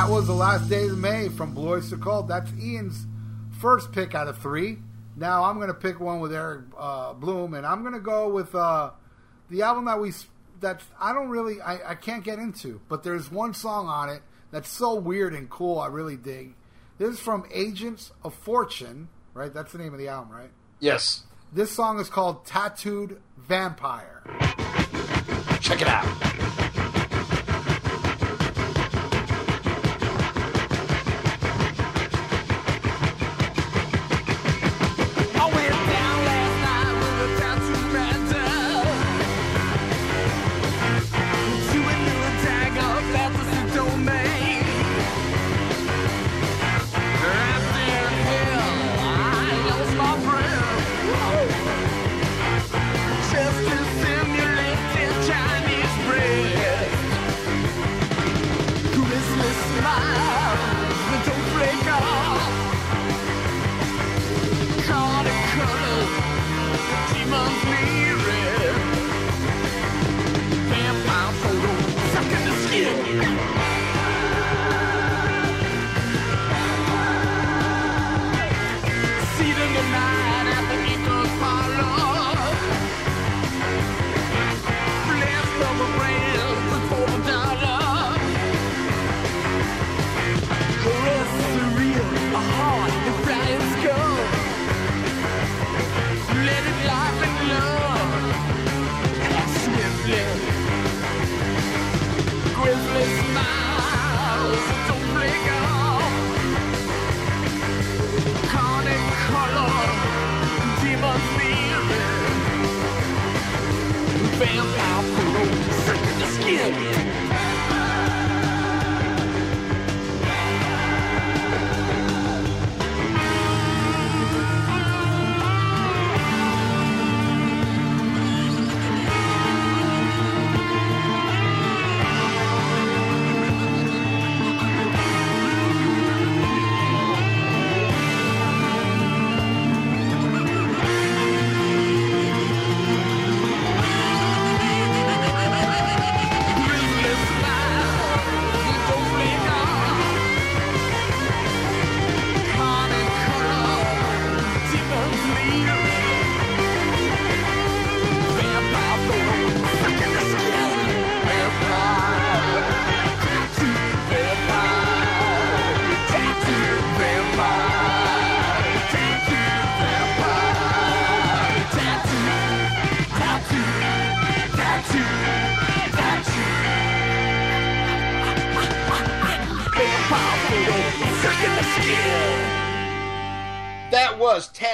[SPEAKER 2] That was the last days of May from Blue Oyster Cult. That's Ian's first pick out of three. Now I'm going to pick one with Eric uh, Bloom, and I'm going to go with uh, the album that we that I don't really I, I can't get into, but there's one song on it that's so weird and cool. I really dig. This is from Agents of Fortune, right? That's the name of the album, right?
[SPEAKER 4] Yes.
[SPEAKER 2] This song is called Tattooed Vampire.
[SPEAKER 4] Check it out.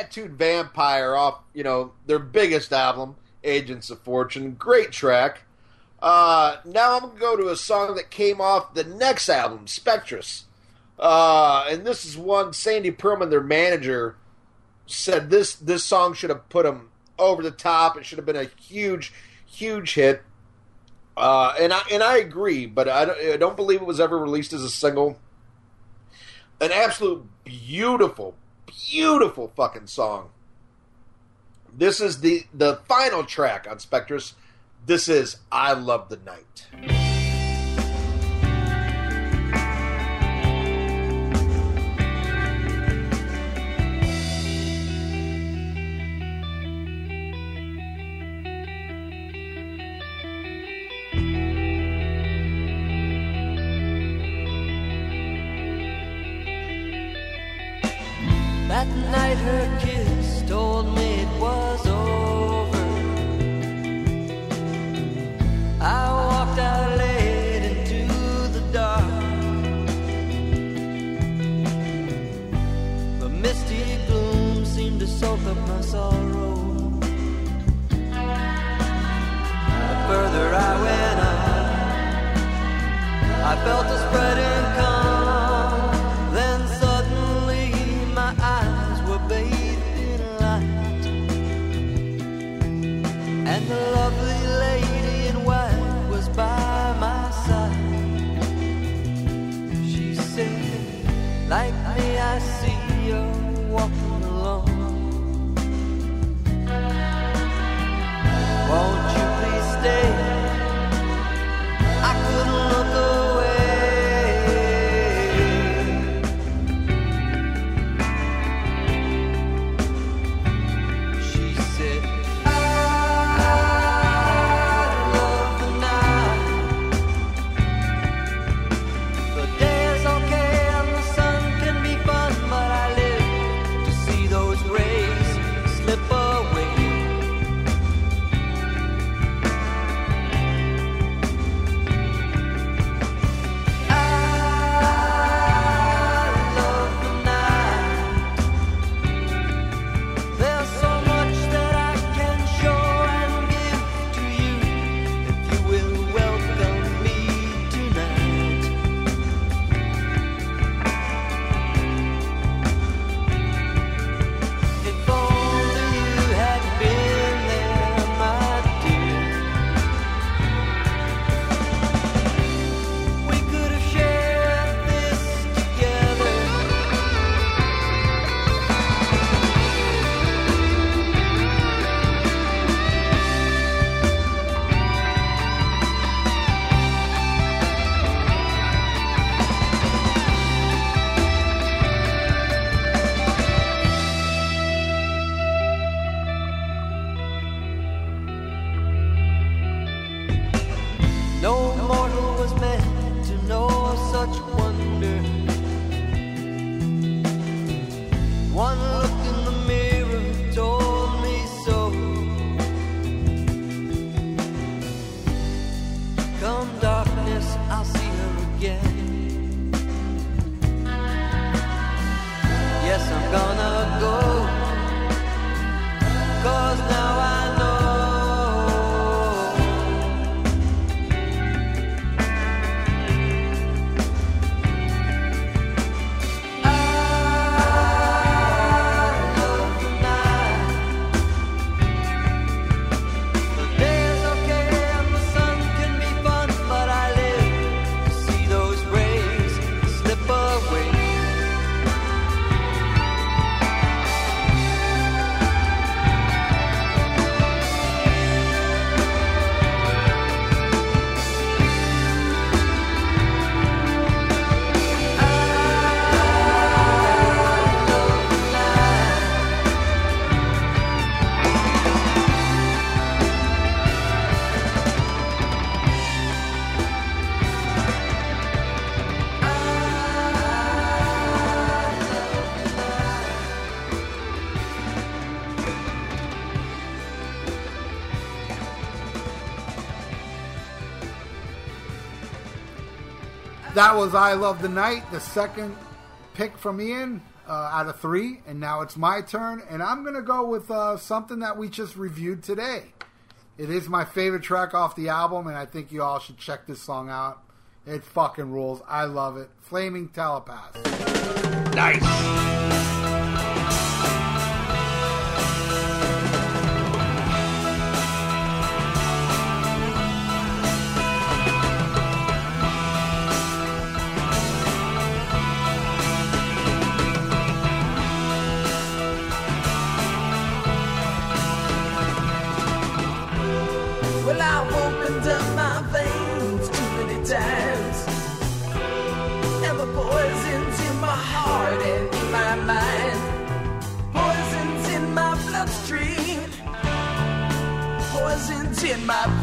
[SPEAKER 4] Tattooed Vampire off, you know, their biggest album, Agents of Fortune. Great track. Uh, now I'm going to go to a song that came off the next album, Spectres. Uh, and this is one Sandy Pearlman, their manager, said this this song should have put them over the top. It should have been a huge, huge hit. Uh, and I and I agree, but I don't, I don't believe it was ever released as a single. An absolute beautiful, beautiful fucking song. This is the the final track on Spectres. This is I Love the Night.
[SPEAKER 5] night her kiss told me it was over. I walked out late into the dark. The misty gloom seemed to soak up my sorrow. The further I went on, I felt as that was I
[SPEAKER 2] Love the Night, the second pick from Ian uh, out of three. And now it's my turn. And I'm going to go with uh, something that we just reviewed today. It is my favorite track off the album, and I think you all should check this song out. It fucking rules. I love it. Flaming Telepath.
[SPEAKER 1] Nice.
[SPEAKER 4] my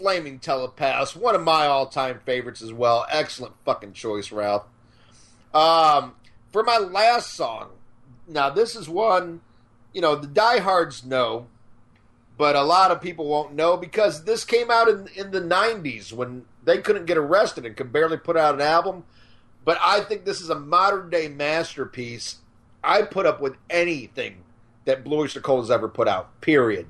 [SPEAKER 5] Flaming Telepaths, one of my all time favorites as well. Excellent fucking choice, Ralph. Um, for my last song, now this is one, you know, the diehards know, but a lot of people won't know because this came out in, in the 90s when they couldn't get arrested and could barely put out an album. But I think this is a modern day masterpiece. I put up with anything that Blue Oyster Cult has ever put out, period.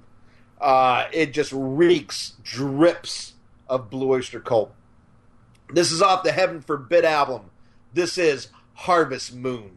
[SPEAKER 5] Uh, it just reeks, drips of Blue Oyster Cult. This is off the Heaven Forbid album. This is Harvest Moon.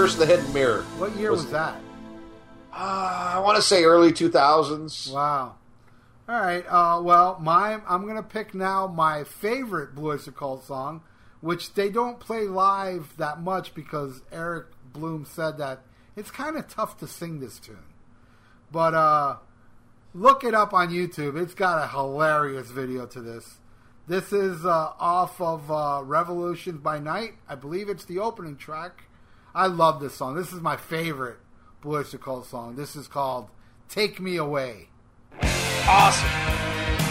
[SPEAKER 4] Curse of the Hidden Mirror.
[SPEAKER 2] What year was, that?
[SPEAKER 4] Uh, I want to say early 2000s.
[SPEAKER 2] Wow. All right. Uh, well, my I'm gonna pick now my favorite Blue Oyster Cult song, which they don't play live that much because Eric Bloom said that it's kind of tough to sing this tune. But uh, look it up on YouTube. It's got a hilarious video to this. This is uh, off of uh, Revolutions by Night. I believe it's the opening track. I love this song. This is my favorite Blue Oyster Cult song. This is called "Take Me Away."
[SPEAKER 4] Awesome.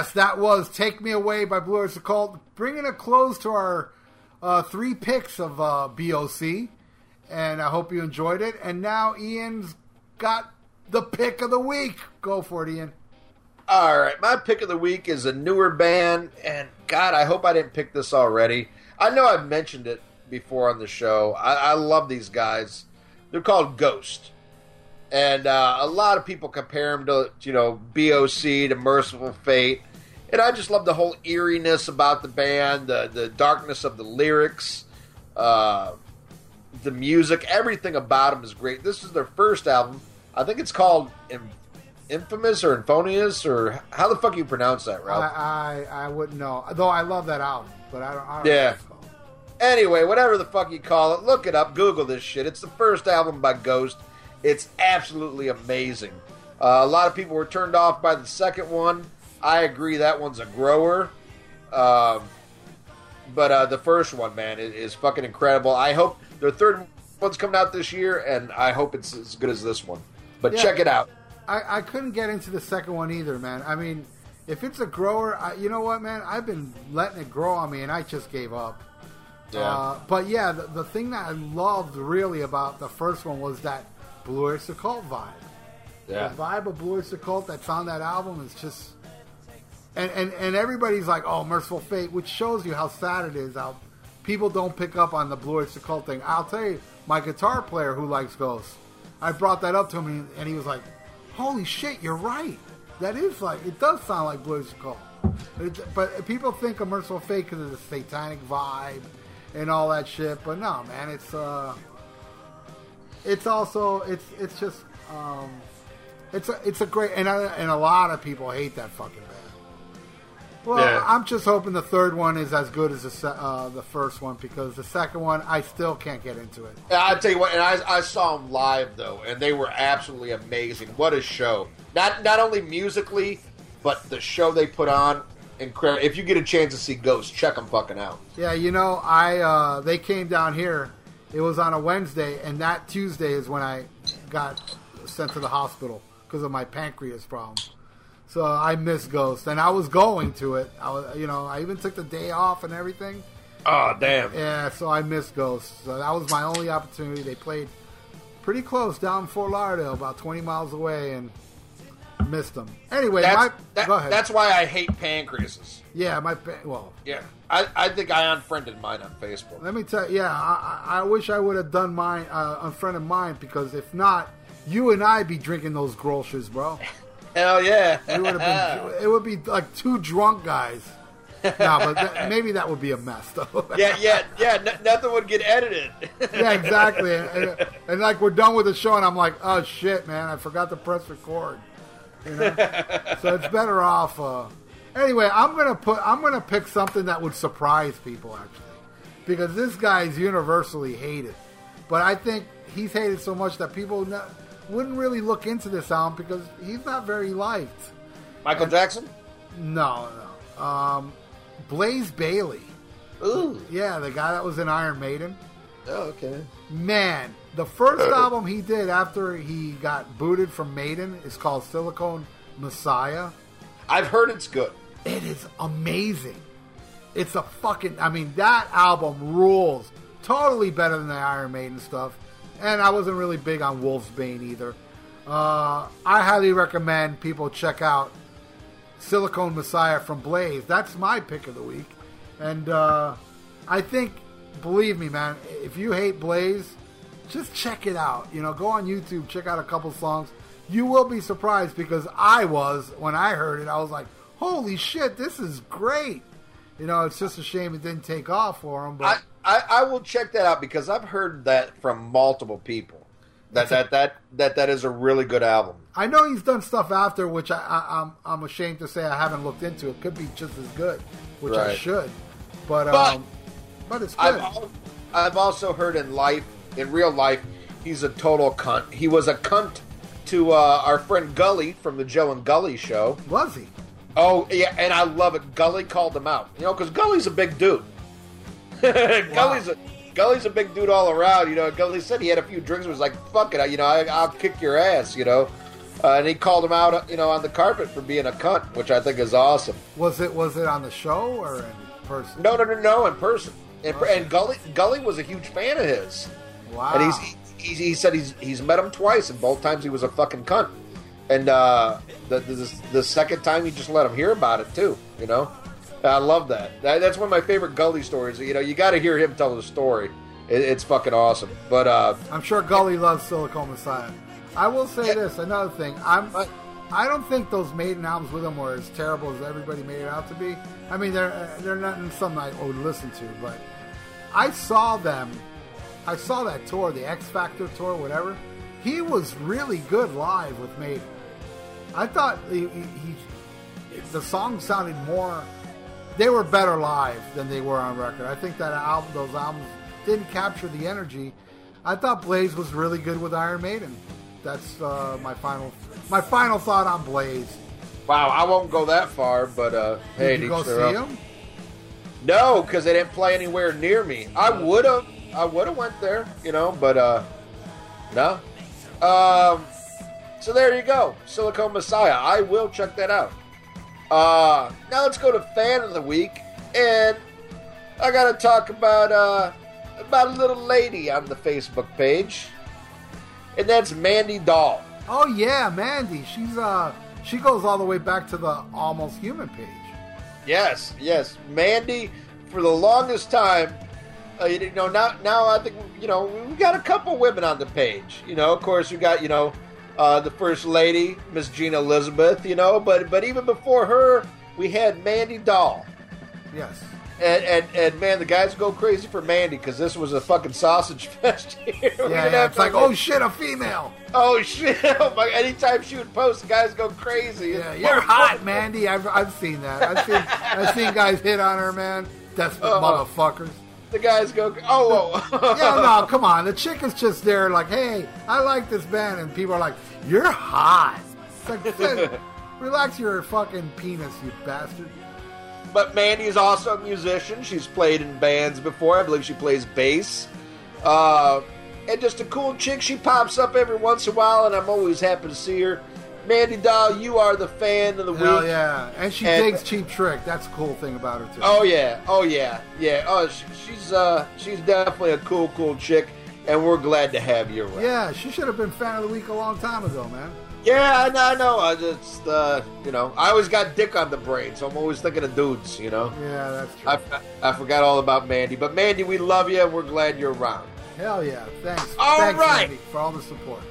[SPEAKER 2] Yes, that was "Take Me Away" by Blue Oyster Cult, bringing a close to our uh, three picks of uh, BOC, and I hope you enjoyed it. And now Ian's got the pick of the week. Go for it, Ian.
[SPEAKER 3] All right, my pick of the week is a newer band, and God, I hope I didn't pick this already. I know I've mentioned it before on the show. I, I love these guys. They're called Ghost, and uh, a lot of people compare them to you know BOC to Mercyful Fate, and I just love the whole eeriness about the band, the the darkness of the lyrics, uh, the music, everything about them is great. This is their first album. I think it's called Im- Infamous or Infonious or how the fuck you pronounce that, Ralph?
[SPEAKER 2] I, I I wouldn't know, though. I love that album, but I don't. I don't know
[SPEAKER 3] Yeah. Anyway, whatever the fuck you call it, look it up. Google this shit. It's the first album by Ghost. It's absolutely amazing. Uh, a lot of people were turned off by the second one. I agree that one's a grower. Um, but uh, the first one, man, is, is fucking incredible. I hope their third one's coming out this year, and I hope it's as good as this one. But
[SPEAKER 2] Yeah.
[SPEAKER 3] check it out.
[SPEAKER 2] I, I couldn't get into the second one either, man. I mean, if it's a grower, I, you know what, man? I've been letting it grow on me, and I just gave up. Uh, but yeah, the, the thing that I loved really about the first one was that Blue Oyster Cult vibe.
[SPEAKER 3] yeah.
[SPEAKER 2] The vibe of Blue Oyster Cult that's on that album is just. And, and, and everybody's like, oh, Mercyful Fate, which shows you how sad it is. How people don't pick up on the Blue Oyster Cult thing. I'll tell you, my guitar player who likes Ghosts, I brought that up to him, and he was like, holy shit, you're right. That is like, it does sound like Blue Oyster Cult. But people think of Mercyful Fate because of the satanic vibe and all that shit. But no, man, it's uh, it's also it's it's just um, it's a it's a great and I, and a lot of people hate that fucking. Well,
[SPEAKER 3] Yeah.
[SPEAKER 2] I'm just hoping the third one is as good as the uh, the first one because the second one I still can't get into it.
[SPEAKER 3] Yeah, I'll tell you what, and I, I saw them live though, and they were absolutely amazing. What a show! Not not only musically, but the show they put on, incredible. If you get a chance to see Ghost, check them fucking out.
[SPEAKER 2] Yeah, you know, I uh, they came down here. It was on a Wednesday, and that Tuesday is when I got sent to the hospital because of my pancreas problem. So I missed Ghost, and I was going to it. I was, you know, I even took the day off and everything.
[SPEAKER 3] Oh damn!
[SPEAKER 2] Yeah, so I missed Ghost. So that was my only opportunity. They played pretty close down in Fort Lauderdale, about 20 miles away, and missed them. Anyway,
[SPEAKER 3] That's
[SPEAKER 2] my,
[SPEAKER 3] that-
[SPEAKER 2] go ahead.
[SPEAKER 3] that's why I hate pancreases.
[SPEAKER 2] yeah, my well,
[SPEAKER 3] Yeah, I, I think I unfriended mine on Facebook.
[SPEAKER 2] Let me tell you, yeah, I, I wish I would have done mine, uh, unfriended mine, because if not, you and I be drinking those Grolschers, bro. *laughs*
[SPEAKER 3] Hell yeah!
[SPEAKER 2] We would have been, *laughs* it would be like two drunk guys. no, but th- maybe that would be a mess, though. *laughs*
[SPEAKER 3] yeah, yeah, yeah. N- nothing would get edited. *laughs*
[SPEAKER 2] yeah, exactly. And, and, and like we're done with the show, and I'm like, oh shit, man, I forgot to press record. You know, so it's better off. Uh... Anyway, I'm gonna put, I'm gonna pick something that would surprise people actually, because this guy's universally hated, but I think he's hated so much that people no, wouldn't really look into this album because he's not very liked.
[SPEAKER 3] Michael Jackson.
[SPEAKER 2] No, no. Um, Blaze Bayley.
[SPEAKER 3] Ooh.
[SPEAKER 2] Yeah, the guy that was in Iron Maiden.
[SPEAKER 3] Oh, okay.
[SPEAKER 2] Man, the first album he did after he got booted from Maiden is called Silicon Messiah.
[SPEAKER 3] I've heard it's good.
[SPEAKER 2] It is amazing. It's a fucking. I mean, that album rules. Totally better than the Iron Maiden stuff. And I wasn't really big on Wolfsbane either. Uh, I highly recommend people check out Silicon Messiah from Blaze. That's my pick of the week. And uh, I think, believe me, man, if you hate Blaze, just check it out. You know, go on YouTube, check out a couple songs. You will be surprised because I was when I heard it. I was like, "Holy shit, this is great!" You know, it's just a shame it didn't take off for him. But
[SPEAKER 3] I, I will check that out because I've heard that from multiple people. That that that that that is a really good album.
[SPEAKER 2] I know he's done stuff after, which I, I, I'm I'm ashamed to say I haven't looked into. It could be just as good, which I should. But
[SPEAKER 3] But-
[SPEAKER 2] um, but it's
[SPEAKER 3] I've
[SPEAKER 2] good.
[SPEAKER 3] I've also heard in life, in real life, he's a total cunt. He was a cunt to uh, our friend Gully from the Joe and Gully show.
[SPEAKER 2] Was he?
[SPEAKER 3] Oh yeah, and I love it. Gully called him out. You know, because Gully's a big dude. *laughs* Gully's a Gully's a big dude all around. You know, Gully said he had a few drinks. and Was like, fuck it, you know, I, I'll kick your ass. You know, uh, and he called him out, you know, on the carpet for being a cunt, which I think is awesome.
[SPEAKER 2] Was it was it on the show or in person?
[SPEAKER 3] No, no, no, no, in person. And, and Gully Gully was a huge fan of his.
[SPEAKER 2] Wow.
[SPEAKER 3] And he's, he, he said he's he's met him twice, and both times he was a fucking cunt. And uh, the, the the second time he just let him hear about it too. You know, I love that. that that's one of my favorite Gully stories. You know, you got to hear him tell the story. It, it's fucking awesome. But uh,
[SPEAKER 2] I'm sure Gully loves Silicon Messiah. I will say
[SPEAKER 3] Yeah.
[SPEAKER 2] this, another thing. I'm
[SPEAKER 3] What?
[SPEAKER 2] I don't think those Maiden albums with them were as terrible as everybody made it out to be. I mean, they're uh, they're not something I would listen to, but I saw them. I saw that tour, the X Factor tour, whatever. He was really good live with Maiden. I thought he, he, he the song sounded more. They were better live than they were on record. I think that album, those albums, didn't capture the energy. I thought Blaze was really good with Iron Maiden. That's uh, my final my final thought on Blaze.
[SPEAKER 3] wow, I won't go that far. But uh, hey,
[SPEAKER 2] Did you go see
[SPEAKER 3] own.
[SPEAKER 2] him?
[SPEAKER 3] No, because they didn't play anywhere near me. I would have, I would have went there, you know, but uh, no. Um, so there you go, Silicon Messiah. I will check that out. Uh, now let's go to fan of the week, and I gotta talk about uh about a little lady on the Facebook page, and that's Mandy Doll.
[SPEAKER 2] Oh yeah, Mandy. She's uh she goes all the way back to the Almost Human page.
[SPEAKER 3] Yes, yes, Mandy. For the longest time, uh, you know, now now I think you know we got a couple women on the page. You know, of course, we got you know uh, the first lady, Miss Gina Elizabeth. You know, but but even before her, we had Mandy Doll.
[SPEAKER 2] Yes.
[SPEAKER 3] And, and, and man, the guys go crazy for Mandy because this was a fucking sausage *laughs* fest here.
[SPEAKER 2] Yeah, yeah. It's like, oh shit, a female.
[SPEAKER 3] oh shit! *laughs* Oh my, anytime she would post, guys go crazy.
[SPEAKER 2] Yeah, you're hot, Mandy. I've, I've seen that. I've seen I've seen guys hit on her, man. Desperate
[SPEAKER 3] Uh-uh.
[SPEAKER 2] motherfuckers.
[SPEAKER 3] The guys go, oh, whoa. *laughs*
[SPEAKER 2] Yeah, no, come on. The chick is just there, like, hey, I like this band, and people are like, you're hot. It's like, *laughs* relax your fucking penis, you bastard.
[SPEAKER 3] But Mandy's also a musician. She's played in bands before. I believe she plays bass. Uh, and just a cool chick. She pops up every once in a while, and I'm always happy to see her. Mandy Doll, you are the fan of the
[SPEAKER 2] Hell
[SPEAKER 3] week.
[SPEAKER 2] yeah, and she
[SPEAKER 3] And-
[SPEAKER 2] takes cheap trick. That's a cool thing about her too.
[SPEAKER 3] Oh yeah, oh yeah, yeah. Oh, sh- she's uh, she's definitely a cool, cool chick, and we're glad to have you around.
[SPEAKER 2] yeah, she should have been fan of the week a long time ago, man.
[SPEAKER 3] Yeah, I know. I know. I just, uh, you know, I always got dick on the brain, so I'm always thinking of dudes. You know,
[SPEAKER 2] Yeah, that's true.
[SPEAKER 3] I, I forgot all about Mandy, but Mandy, we love you, and we're glad you're around.
[SPEAKER 2] Hell yeah, thanks.
[SPEAKER 3] All
[SPEAKER 2] thanks,
[SPEAKER 3] right.
[SPEAKER 2] Mandy, for all the support.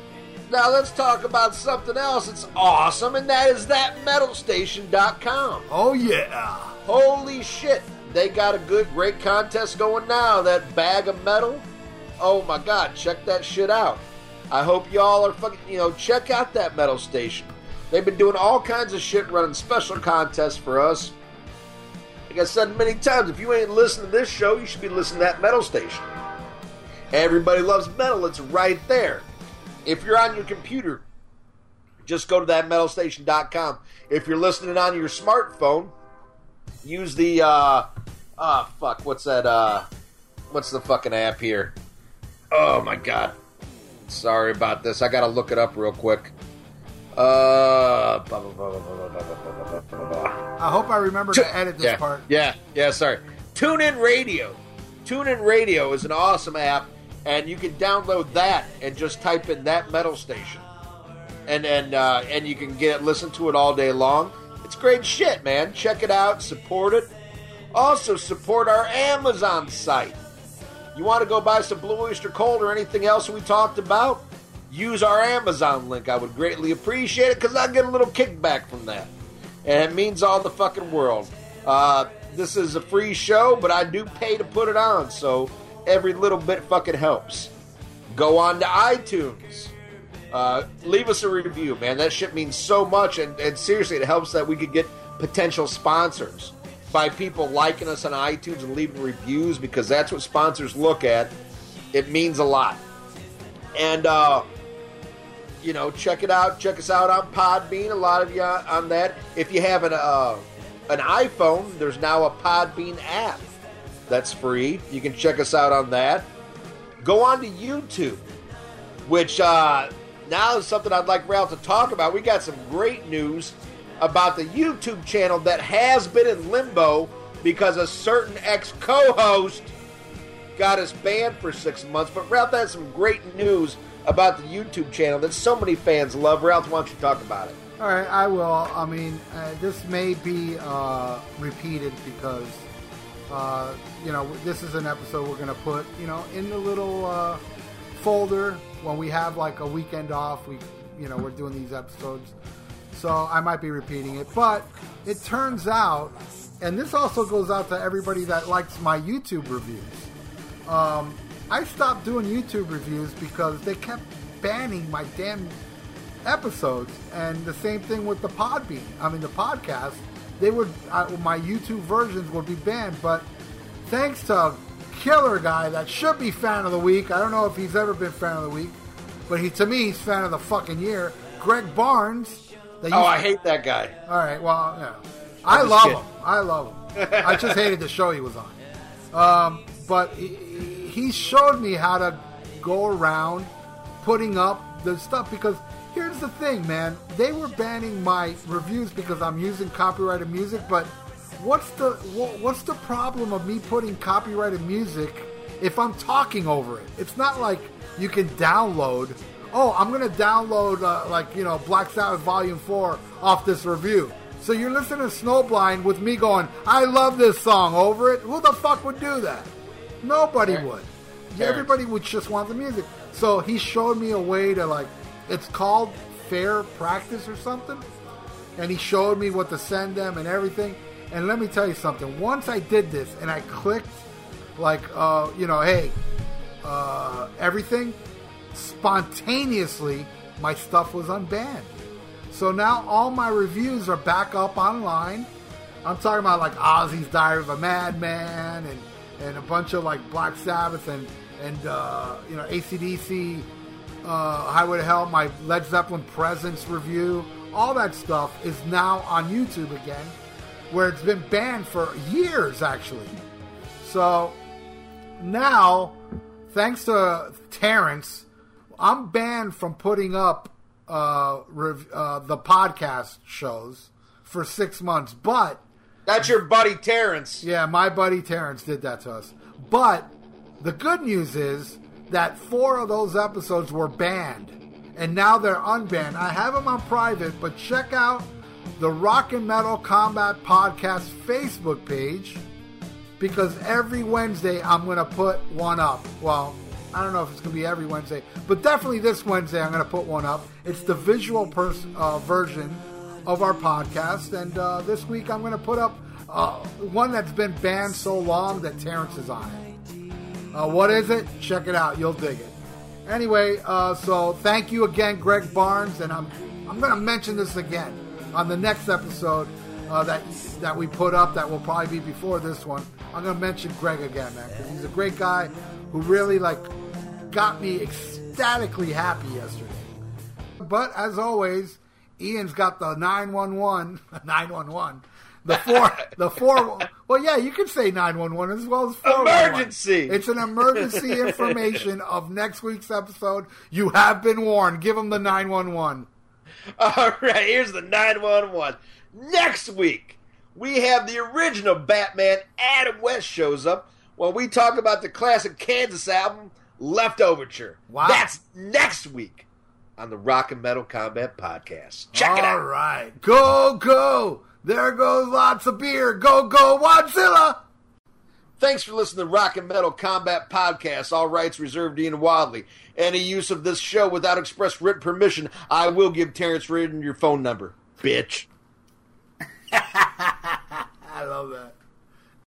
[SPEAKER 3] Now let's talk about something else that's awesome, and that is that metalstation.com.
[SPEAKER 2] Oh yeah.
[SPEAKER 3] Holy shit, they got a good, great contest going now. That bag of metal. Oh my god, check that shit out. I hope y'all are fucking, you know, check out that metal station. They've been doing all kinds of shit, running special contests for us. Like I said many times, if you ain't listening to this show, you should be listening to that metal station. Everybody loves metal, it's right there. If you're on your computer, just go to that metalstation.com. If you're listening on your smartphone, use the uh oh fuck, what's that uh what's the fucking app here? Oh my god. Sorry about this. I got to look it up real quick. Uh,
[SPEAKER 2] I hope I remember to edit this
[SPEAKER 3] yeah,
[SPEAKER 2] part.
[SPEAKER 3] Yeah, yeah, sorry. TuneIn Radio. TuneIn Radio is an awesome app and you can download that and just type in that metal station, and and uh, and you can get listen to it all day long. It's great shit, man. Check it out, support it. Also support our Amazon site. You want to go buy some Blue Oyster Cult or anything else we talked about? Use our Amazon link. I would greatly appreciate it because I get a little kickback from that and it means all the fucking world. Uh, this is a free show, but I do pay to put it on, so every little bit fucking helps. Go on to iTunes. Uh, leave us a review, man. That shit means so much, and, and seriously, it helps that we could get potential sponsors by people liking us on iTunes and leaving reviews because that's what sponsors look at. It means a lot. And uh, you know, check it out. Check us out on Podbean. A lot of you on that. If you have an uh, an iPhone, there's now a Podbean app that's free. You can check us out on that. Go on to YouTube, which uh, now is something I'd like Ralph to talk about. We got some great news about the YouTube channel that has been in limbo because a certain ex co host got us banned for six months. But Ralph has some great news about the YouTube channel that so many fans love. Ralph, why don't you talk about it?
[SPEAKER 2] All right, I will. I mean, uh, this may be uh, repeated because, uh, you know, this is an episode we're going to put, you know, in the little uh, folder when we have like a weekend off. We, you know, we're doing these episodes. So I might be repeating it. But it turns out, and this also goes out to everybody that likes my YouTube reviews. Um, I stopped doing YouTube reviews because they kept banning my damn episodes, and the same thing with the Podbean. I mean, the podcast. They would uh, my YouTube versions would be banned, but thanks to Killer Guy that should be fan of the week. I don't know if he's ever been fan of the week, but he to me he's fan of the fucking year. Greg Barnes.
[SPEAKER 3] Oh, I hate that guy.
[SPEAKER 2] all right. Well, yeah. I love
[SPEAKER 3] kidding.
[SPEAKER 2] him. I love him. *laughs* I just hated the show he was on. Um, but he, he showed me how to go around putting up the stuff because here's the thing, man. They were banning my reviews because I'm using copyrighted music, but what's the wha- what's the problem of me putting copyrighted music if I'm talking over it? It's not like you can download. Oh, I'm gonna download uh, like you know Black Sabbath Volume Four off this review. So you're listening to Snowblind with me going, I love this song over it. Who the fuck would do that? Nobody
[SPEAKER 3] Fair.
[SPEAKER 2] would.
[SPEAKER 3] Fair.
[SPEAKER 2] Everybody would just want the music. So he showed me a way to like, it's called fair practice or something. And he showed me what to send them and everything. And let me tell you something. Once I did this and I clicked, like, uh, you know, hey, uh, everything, spontaneously, my stuff was unbanned. So now all my reviews are back up online. I'm talking about like Ozzy's Diary of a Madman and, and a bunch of like Black Sabbath and and uh, you know ACDC, uh, Highway to Hell, my Led Zeppelin Presence review, all that stuff is now on YouTube again, where it's been banned for years actually. So now, thanks to Terrence, I'm banned from putting up uh, rev- uh, the podcast shows for six months. But
[SPEAKER 3] That's your buddy Terrence.
[SPEAKER 2] yeah, my buddy Terrence did that to us. But the good news is that four of those episodes were banned, and now they're unbanned. I have them on private, but check out the Rock and Metal Combat Podcast Facebook page because every Wednesday I'm going to put one up. Well, I don't know if it's going to be every Wednesday, but definitely this Wednesday I'm going to put one up. It's the visual pers- uh, version of our podcast, and uh, this week I'm going to put up uh, one that's been banned so long that Terrence is on it. Uh, what is it? Check it out. You'll dig it. Anyway, uh, so thank you again, Greg Barnes, and I'm I'm going to mention this again on the next episode uh, that that we put up. That will probably be before this one. I'm going to mention Greg again, man, because he's a great guy who really like got me ecstatically happy yesterday. But as always, Ian's got the 911, *laughs* 911, the four, the four. *laughs* Well, yeah, you can say 911 as well as 411.
[SPEAKER 3] Emergency.
[SPEAKER 2] It's an emergency *laughs* information of next week's episode. You have been warned. Give them the 911. *laughs*
[SPEAKER 3] All right, here's the 911. Next week, we have the original Batman, Adam West, shows up when we talk about the classic Kansas album, Leftoverture.
[SPEAKER 2] Wow.
[SPEAKER 3] That's next week on the Rock and Metal Combat Podcast. Check it out.
[SPEAKER 2] right, go go. There goes lots of beer. Go go, Godzilla.
[SPEAKER 3] Thanks for listening to Rock and Metal Combat Podcast. All rights reserved to Ian Wadley. Any use of this show without express written permission, I will give Terrence Reardon your phone number, bitch. *laughs* I love that.